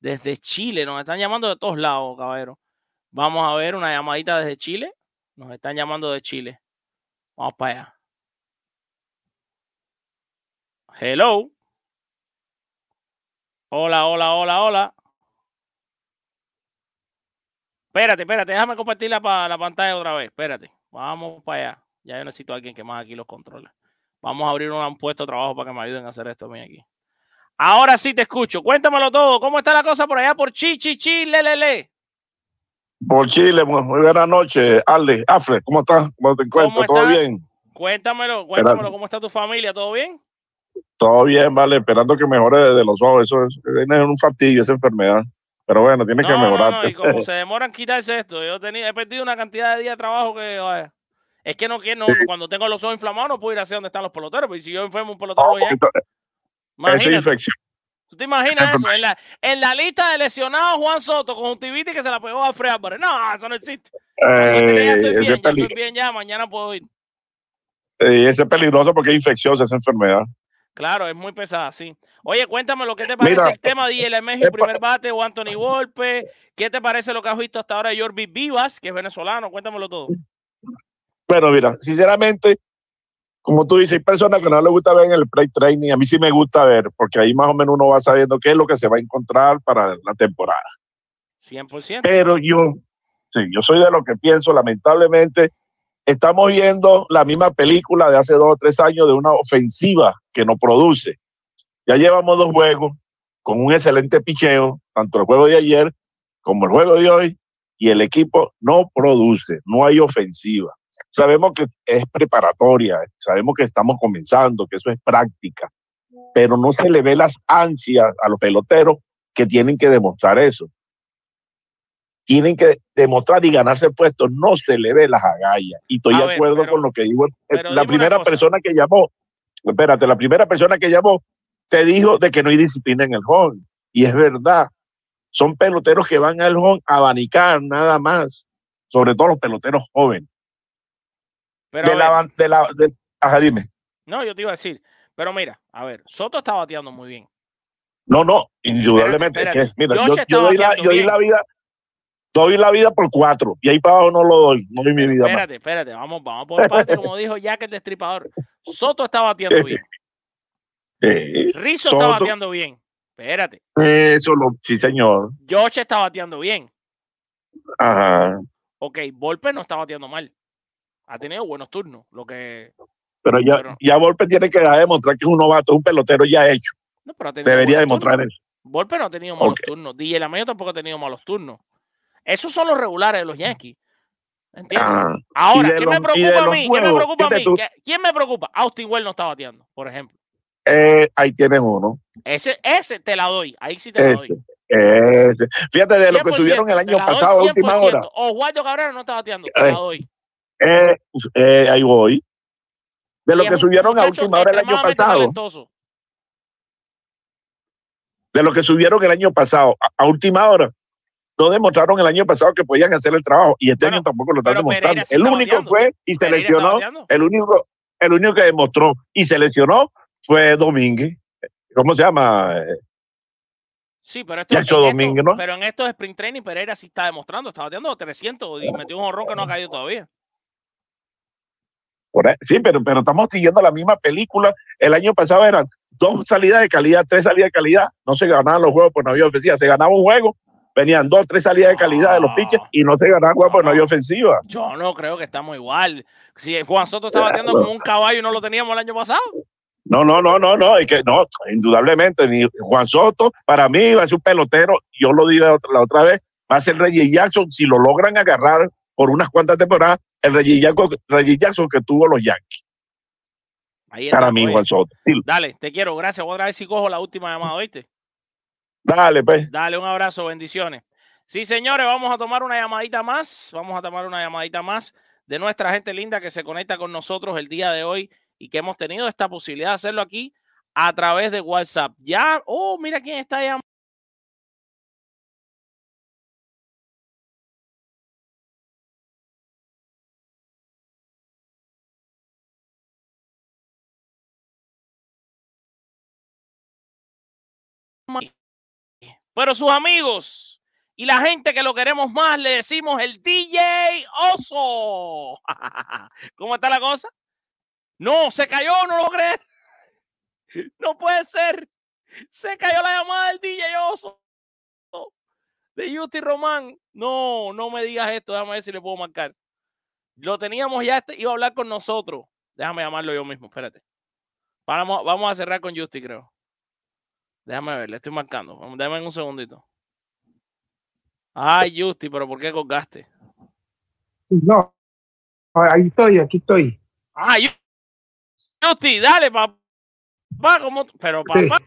Desde Chile. Nos están llamando de todos lados, caballero. Vamos a ver una llamadita desde Chile. Nos están llamando de Chile. Vamos para allá. Hello. Hola, hola, hola, hola. Espérate, espérate, déjame compartir la, pa- la pantalla otra vez. Espérate, vamos para allá. Ya yo necesito a alguien que más aquí los controle. Vamos a abrir un, puesto de trabajo para que me ayuden a hacer esto a mí aquí. Ahora sí te escucho. Cuéntamelo todo. ¿Cómo está la cosa por allá por Chi, Chi, Chi, le, le, le? Por Chile, muy, muy buenas noches. Alde, Afre, ¿cómo estás? ¿Cómo te encuentras? ¿Todo bien? Cuéntamelo, cuéntamelo. ¿Cómo está tu familia? ¿Todo bien? Todo bien, vale, esperando que mejore de los ojos. Eso es, es un fastidio, esa enfermedad. Pero bueno, tiene que No, mejorar. no, y como se demoran quitarse esto, yo tenía, he perdido una cantidad de días de trabajo que vaya. Es que no quiero, no, cuando tengo los ojos inflamados no puedo ir hacia donde están los peloteros, porque si yo enfermo un pelotero. Eso es Imagínate. infección. ¿Tú te imaginas eso? En la, en la lista de lesionados, Juan Soto con conjuntivitis que se la pegó a Fred Álvarez. No, eso no existe. Que ya Eh, estoy ese bien, ya estoy bien ya, mañana puedo ir. eh, ese es peligroso porque es infecciosa esa enfermedad. Claro, es muy pesada, sí. Oye, cuéntame lo que te parece Mira, el tema de el México, primer bate o Anthony Volpe. ¿Qué te parece lo que has visto hasta ahora de Jordi Vivas, que es venezolano? Cuéntamelo todo. Bueno, mira, sinceramente, como tú dices, hay personas que no les gusta ver en el play training. A mí sí me gusta ver, porque ahí más o menos uno va sabiendo qué es lo que se va a encontrar para la temporada. 100%. Pero yo, sí, yo soy de lo que pienso, lamentablemente, estamos viendo la misma película de hace dos o tres años de una ofensiva que no produce. Ya llevamos dos juegos con un excelente picheo, tanto el juego de ayer como el juego de hoy, y el equipo no produce, no hay ofensiva. Sabemos que es preparatoria, sabemos que estamos comenzando, que eso es práctica, pero no se le ve las ansias a los peloteros que tienen que demostrar eso. Tienen que demostrar y ganarse puestos, no se le ve las agallas. Y estoy A de ver, acuerdo pero- con lo que dijo el- la primera persona que llamó. Espérate, la primera persona que llamó te dijo de que no hay disciplina en el home. Y es verdad. Son peloteros que van al home a abanicar nada más. Sobre todo los peloteros jóvenes. Pero de la, de la, de- ajá, dime. no, yo te iba a decir. Pero mira, a ver, Soto está bateando muy bien. No, no, indudablemente. Espérate, es que, mira, yo, está yo doy, la, yo doy la vida, doy la vida por cuatro. Y ahí para abajo no lo doy. No doy mi vida más. Espérate, espérate, vamos, vamos por parte, como dijo Jack el Destripador. Soto está bateando bien. Eh, Rizzo está bateando bien. Espérate. Eso lo, sí, señor. Josh está bateando bien. Ajá. Ok, Volpe no está bateando mal. Ha tenido buenos turnos. Lo que. Pero ya, Pero- ya Volpe tiene que demostrar que es un novato, es un pelotero ya hecho. No, pero Debería demostrar turnos. eso. Volpe no ha tenido malos Ok. turnos. DJ Lamayo tampoco ha tenido malos turnos. Esos son los regulares de los Yankees. ¿Entiendes? Ah, Ahora, ¿quién los- me preocupa a mí? ¿Quién me preocupa a mí? tú. ¿Qué- ¿Quién me preocupa? Austin Wells no está bateando, por ejemplo. Eh, ahí tienes uno. Ese, ese te la doy. Ahí sí te la doy. ese. Fíjate de lo que 100%, subieron el año pasado a última 100%. hora. Oswaldo Cabrera no está bateando. Te la doy. Eh, eh, ahí voy. De lo que subieron a última hora el año pasado. talentoso. De lo que subieron el año pasado a, a última hora. No demostraron el año pasado que podían hacer el trabajo y este año tampoco lo están demostrando. El único fue y seleccionó, bateando. el único, el único que demostró y seleccionó fue Domínguez. ¿Cómo se llama? Sí, pero esto, Yacho en esto- Domínguez, ¿no? pero en estos sprint training Pereira sí está demostrando, está bateando 300 y metió un honrón que no ha caído todavía. Sí, pero, pero estamos siguiendo la misma película. El año pasado eran dos salidas de calidad, tres salidas de calidad. No se ganaban los juegos por no había ofensiva. Se ganaba un juego, venían dos, tres salidas de calidad de los pitchers y no se ganaban juegos por no había ofensiva. Yo no creo que estamos igual. Si Juan Soto está bateando como un caballo y no lo teníamos el año pasado. No, no, no, no, no, es que no, indudablemente, ni Juan Soto, para mí va a ser un pelotero, yo lo dije la otra, la otra vez, va a ser Reggie Jackson, si lo logran agarrar por unas cuantas temporadas, el Reggie Jackson, Reggie Jackson que tuvo los Yankees. Ahí está, Para mí, oye. Juan Soto. Sí, Dale, te quiero, gracias. Voy a ver si cojo la última llamada, ¿oíste? Dale, pues. Dale, un abrazo, bendiciones. Sí, señores, vamos a tomar una llamadita más. Vamos a tomar una llamadita más de nuestra gente linda que se conecta con nosotros el día de hoy y que hemos tenido esta posibilidad de hacerlo aquí a través de WhatsApp. Ya, oh, mira quién está llamando. Pero sus amigos y la gente que lo queremos más le decimos el DJ Oso. ¿Cómo está la cosa? No, se cayó, no lo crees. No puede ser. Se cayó la llamada del DJ Oso. De Justy Román. No, no me digas esto. Déjame ver si le puedo marcar. Lo teníamos ya, este- iba a hablar con nosotros. Déjame llamarlo yo mismo, espérate. Vamos, vamos a cerrar con Justy, creo. Déjame ver, le estoy marcando. Déjame un segundito. Ay, Justy, pero ¿por qué colgaste? No, ahí estoy, aquí estoy. Ay, Justy, dale, papá. ¿cómo? Pero Sí. papá.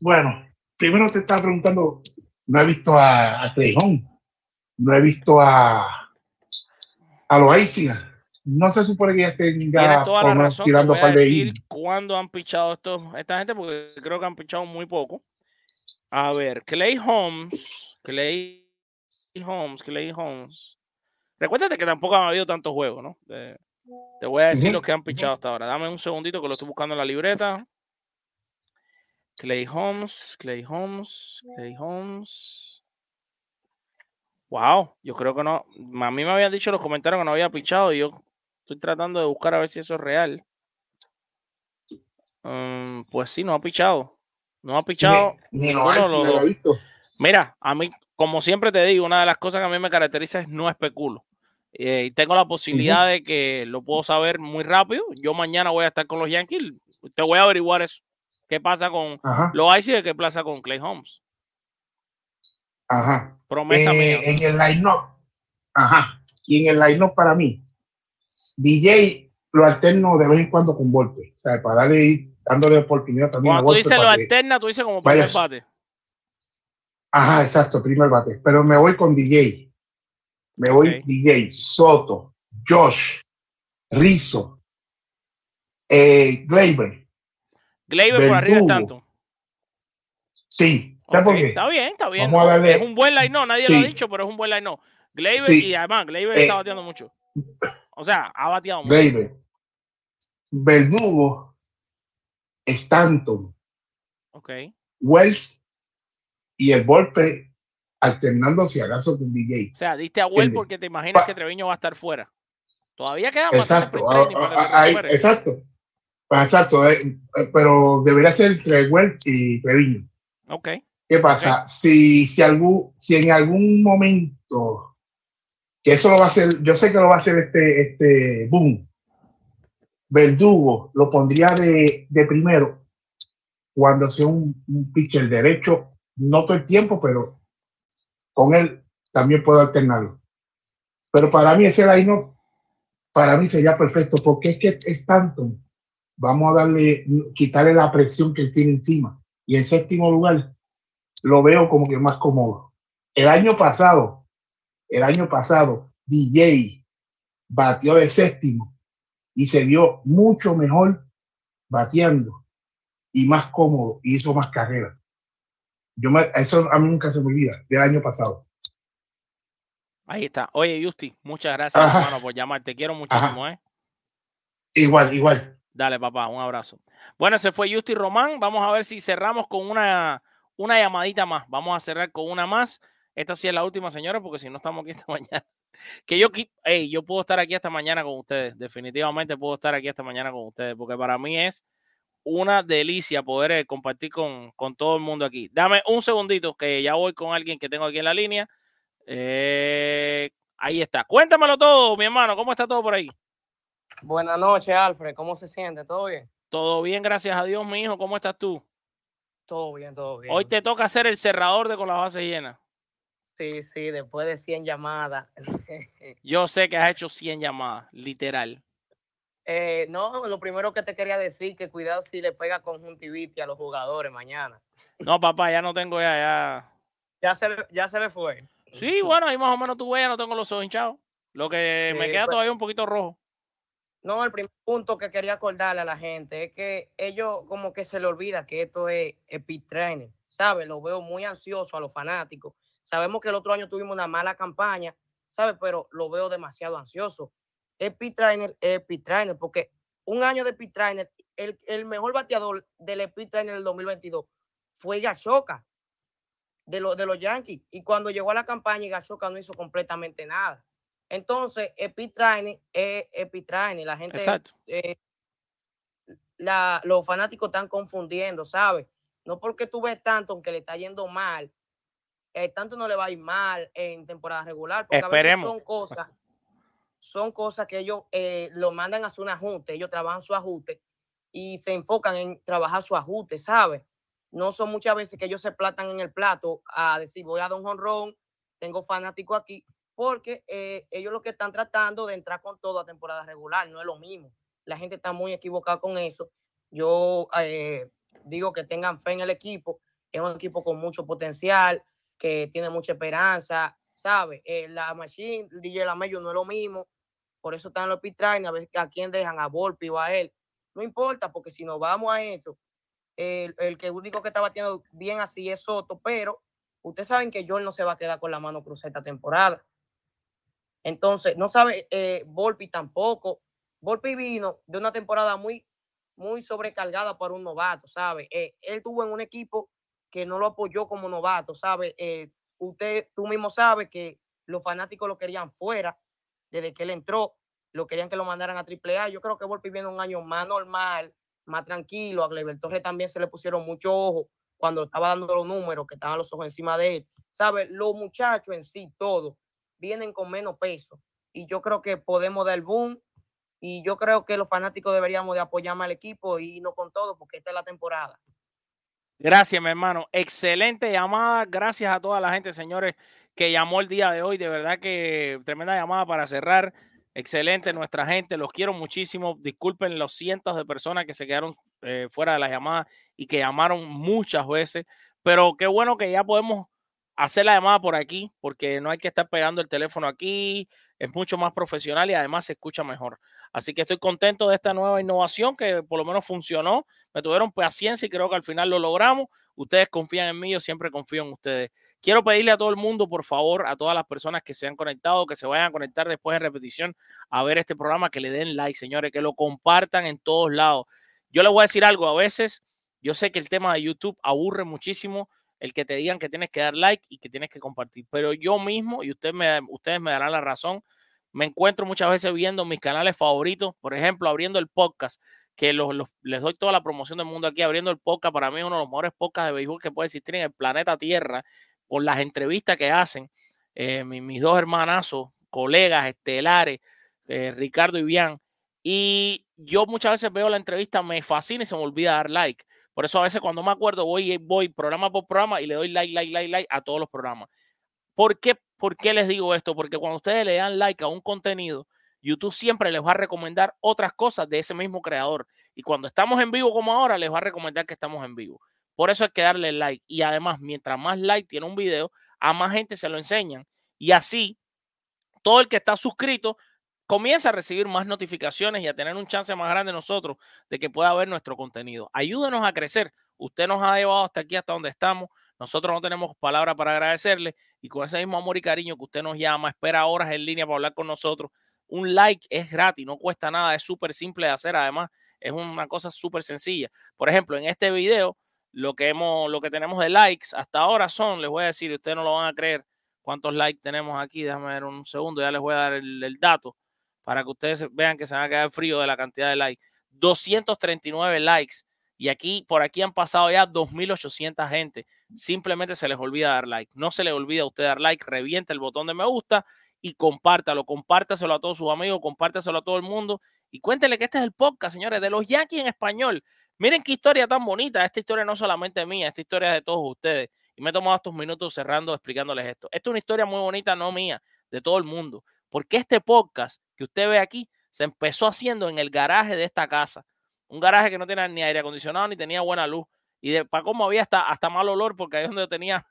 Bueno, primero te estaba preguntando, no he visto a, a Trejón, no he visto a, a Loaiza. No se supone que ya estén ya toda la razón. Tirando par de decir cuándo han pichado estos, esta gente, porque creo que han pichado muy poco. A ver, Clay Holmes, Clay Holmes, Clay Holmes. Recuérdate que tampoco han habido tantos juegos, ¿no? De- Te voy a decir Ujú, los que han pichado hasta ahora. Dame un segundito que lo estoy buscando en la libreta. Clay Holmes, Clay Holmes, Clay Holmes. Wow, yo creo que no. A mí me habían dicho en los comentarios que no había pichado y yo estoy tratando de buscar a ver si eso es real. Mm, pues sí, no ha pichado. No ha pichado. Ni lo visto. Mira, a mí, como siempre te digo, una de las cosas que a mí me caracteriza es no especulo. Eh, y tengo la posibilidad de que lo puedo saber muy rápido. Yo mañana voy a estar con los Yankees. Te voy a averiguar eso. ¿Qué pasa con Ajá. los Ice y de qué pasa con Clay Holmes? Ajá. Promesa Eh, mía. En el line-up. Ajá. Y en el line-up para mí, DJ lo alterno de vez en cuando con Volpe. O sea, para darle ir dándole oportunidad también a Cuando tú Volpe. dices lo alterna, tú dices como primer bate. Ajá, exacto, primer bate. Pero me voy con DJ. Me voy Ok. DJ, Soto, Josh, Rizzo, eh, Gleyber. Gleyber por arriba tanto. Sí, ¿sabes por qué? Está bien, está bien. Vamos a darle- Es un buen line, no, nadie lo ha dicho, pero es un buen line, no. Gleyber Sí. y además, Gleyber Eh, está bateando mucho. O sea, ha bateado mucho. Gleyber, Verdugo, Stanton, Ok. Wells y el golpe alternando si acaso con DJ. O sea, diste a Well ¿Entiendes? porque te imaginas que Treviño va a estar fuera. Todavía queda Exacto, para que ah, se ah, ahí- recupere. exacto. Exacto, eh, eh, pero debería ser entre Wells y Treviño. Ok. ¿Qué pasa? Si, si, algún, si en algún momento, que eso lo va a hacer, yo sé que lo va a hacer este, este Boom, Verdugo lo pondría de, de primero cuando sea un, un pitcher derecho, no todo el tiempo, pero con él también puedo alternarlo. Pero para mí ese line para mí sería perfecto, porque es que es tanto, vamos a darle, quitarle la presión que tiene encima. Y en séptimo lugar, lo veo como que más cómodo. El año pasado, el año pasado, DJ batió de séptimo y se vio mucho mejor bateando y más cómodo y hizo más carrera. Yo me- eso a mí nunca se me olvida del año pasado. Ahí está. Oye, Justi, muchas gracias, Ajá. hermano, por llamar. Te quiero muchísimo, ¿eh? Igual, igual. Dale, papá, un abrazo. Bueno, ese fue Justi Román. Vamos a ver si cerramos con una, una llamadita más. Vamos a cerrar con una más. Esta sí es la última, señora, porque si no estamos aquí esta mañana. Que yo, qui- ey, yo puedo estar aquí esta mañana con ustedes. Definitivamente puedo estar aquí esta mañana con ustedes, porque para mí es una delicia poder eh, compartir con, con todo el mundo aquí. Dame un segundito, que ya voy con alguien que tengo aquí en la línea. Eh, ahí está. Cuéntamelo todo, mi hermano. ¿Cómo está todo por ahí? Buenas noches, Alfred. ¿Cómo se siente? ¿Todo bien? Todo bien, gracias a Dios, mi hijo. ¿Cómo estás tú? Todo bien, todo bien. Hoy te toca ser el cerrador de con las bases llenas. Sí, sí, después de 100 llamadas. Yo sé que has hecho 100 llamadas, literal. Eh, no, lo primero que te quería decir, que cuidado si le pega conjuntivitis a los jugadores mañana. No, papá, ya no tengo ya, ya. Ya se, le- ya se le fue. Sí, bueno, ahí más o menos tú ves, ya no tengo los ojos hinchados. Lo que me queda pues- todavía un poquito rojo. No, el primer punto que quería acordarle a la gente es que ellos como que se le olvida que esto es speed training, ¿sabes? Lo veo muy ansioso a los fanáticos. Sabemos que el otro año tuvimos una mala campaña, ¿sabes? Pero lo veo demasiado ansioso. Es trainer, es trainer, porque un año de speed trainer, el, el mejor bateador del speed trainer del 2022 fue Gachoca de, los de los Yankees. Y cuando llegó a la campaña, Gachoca no hizo completamente nada. Entonces, Epic Training es Epic Training. La gente, Exacto. eh, la, los fanáticos están confundiendo, ¿sabes? No porque tú ves tanto, aunque le está yendo mal, eh, tanto no le va a ir mal en temporada regular, porque a veces son cosas, son cosas que ellos eh, lo mandan a hacer un ajuste, ellos trabajan su ajuste y se enfocan en trabajar su ajuste, ¿sabes? No son muchas veces que ellos se platan en el plato a decir, voy a dar un jonrón, tengo fanático aquí, porque eh, ellos lo que están tratando de entrar con todo a temporada regular, no es lo mismo. La gente está muy equivocada con eso. Yo eh, digo que tengan fe en el equipo, es un equipo con mucho potencial, que tiene mucha esperanza, ¿sabes? Eh, la Machine, el DJ Lamello no es lo mismo, por eso están los pitraines, a ver a quién dejan, a Volpi o a él. No importa, porque si nos vamos a esto, el, el único que está batiendo bien así es Soto, pero ustedes saben que Joel no se va a quedar con la mano cruzada esta temporada. Entonces, no sabe, eh, Volpi tampoco. Volpi vino de una temporada muy, muy sobrecargada para un novato, ¿sabe? Eh, él tuvo en un equipo que no lo apoyó como novato, ¿sabe? Eh, usted, tú mismo sabes que los fanáticos lo querían fuera desde que él entró, lo querían que lo mandaran a AAA. Yo creo que Volpi viene un año más normal, más tranquilo. A Gleyber Torres también se le pusieron mucho ojo cuando estaba dando los números, que estaban los ojos encima de él. ¿Sabe? Los muchachos en sí, todos, vienen con menos peso. Y yo creo que podemos dar boom. Y yo creo que los fanáticos deberíamos de apoyar más al equipo y no con todo, porque esta es la temporada. Gracias, mi hermano. Excelente llamada. Gracias a toda la gente, señores, que llamó el día de hoy. De verdad que tremenda llamada para cerrar. Excelente, nuestra gente. Los quiero muchísimo. Disculpen los cientos de personas que se quedaron eh, fuera de la llamada y que llamaron muchas veces. Pero qué bueno que ya podemos hacer la llamada por aquí, porque no hay que estar pegando el teléfono aquí. Es mucho más profesional y además se escucha mejor. Así que estoy contento de esta nueva innovación que por lo menos funcionó. Me tuvieron paciencia y creo que al final lo logramos. Ustedes confían en mí, yo siempre confío en ustedes. Quiero pedirle a todo el mundo, por favor, a todas las personas que se han conectado, que se vayan a conectar después en repetición a ver este programa, que le den like, señores, que lo compartan en todos lados. Yo les voy a decir algo, a veces yo sé que el tema de YouTube aburre muchísimo el que te digan que tienes que dar like y que tienes que compartir, pero yo mismo, y usted me, ustedes me darán la razón, me encuentro muchas veces viendo mis canales favoritos, por ejemplo, abriendo el podcast, que los, los- les doy toda la promoción del mundo aquí, abriendo el podcast, para mí es uno de los mejores podcasts de béisbol que puede existir en el planeta Tierra, por las entrevistas que hacen eh, mi- mis dos hermanazos, colegas estelares, eh, Ricardo y Bian, y yo muchas veces veo la entrevista, me fascina y se me olvida dar like. Por eso a veces cuando me acuerdo voy, voy programa por programa y le doy like, like, like, like a todos los programas. ¿Por qué, ¿Por qué les digo esto? Porque cuando ustedes le dan like a un contenido, YouTube siempre les va a recomendar otras cosas de ese mismo creador. Y cuando estamos en vivo como ahora, les va a recomendar que estamos en vivo. Por eso hay que darle like. Y además, mientras más like tiene un video, a más gente se lo enseñan. Y así, todo el que está suscrito comienza a recibir más notificaciones y a tener un chance más grande nosotros de que pueda ver nuestro contenido. Ayúdenos a crecer. Usted nos ha llevado hasta aquí, hasta donde estamos. Nosotros no tenemos palabra para agradecerle y con ese mismo amor y cariño que usted nos llama, espera horas en línea para hablar con nosotros. Un like es gratis, no cuesta nada, es súper simple de hacer. Además, es una cosa súper sencilla. Por ejemplo, en este video, lo que, hemos, lo que tenemos de likes hasta ahora son, les voy a decir, ustedes no lo van a creer cuántos likes tenemos aquí. Déjame ver un segundo, ya les voy a dar el, el dato para que ustedes vean que se van a quedar frío de la cantidad de likes. 239 likes. Y aquí, por aquí han pasado ya 2.800 gente. Simplemente se les olvida dar like. No se les olvida a usted dar like. Revienta el botón de me gusta y compártalo. Compártaselo a todos sus amigos, compártaselo a todo el mundo. Y cuéntenle que este es el podcast, señores, de los Yankees en español. Miren qué historia tan bonita. Esta historia no solamente mía, esta historia es de todos ustedes. Y me he tomado estos minutos cerrando explicándoles esto. Esta es una historia muy bonita, no mía, de todo el mundo. Porque este podcast que usted ve aquí se empezó haciendo en el garaje de esta casa. Un garaje que no tenía ni aire acondicionado ni tenía buena luz. Y de para cómo había hasta, hasta mal olor, porque ahí es donde tenía.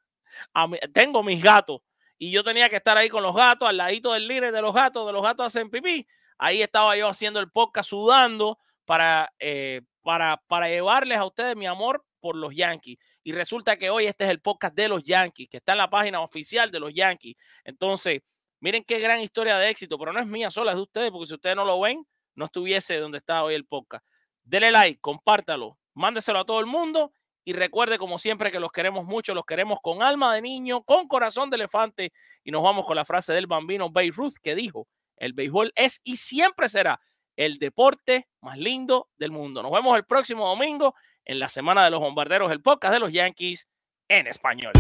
a mi- tengo mis gatos. Y yo tenía que estar ahí con los gatos, al ladito del líder de los gatos, de los gatos hacen pipí. Ahí estaba yo haciendo el podcast, sudando para, eh, para, para llevarles a ustedes mi amor por los Yankees. Y resulta que hoy este es el podcast de los Yankees, que está en la página oficial de los Yankees. Entonces, miren qué gran historia de éxito, pero no es mía sola, es de ustedes, porque si ustedes no lo ven, no estuviese donde está hoy el podcast. Dele like, compártalo, mándeselo a todo el mundo y recuerde como siempre que los queremos mucho, los queremos con alma de niño, con corazón de elefante y nos vamos con la frase del bambino Babe Ruth que dijo, el béisbol es y siempre será el deporte más lindo del mundo. Nos vemos el próximo domingo en la Semana de los Bombarderos, el podcast de los Yankees en español.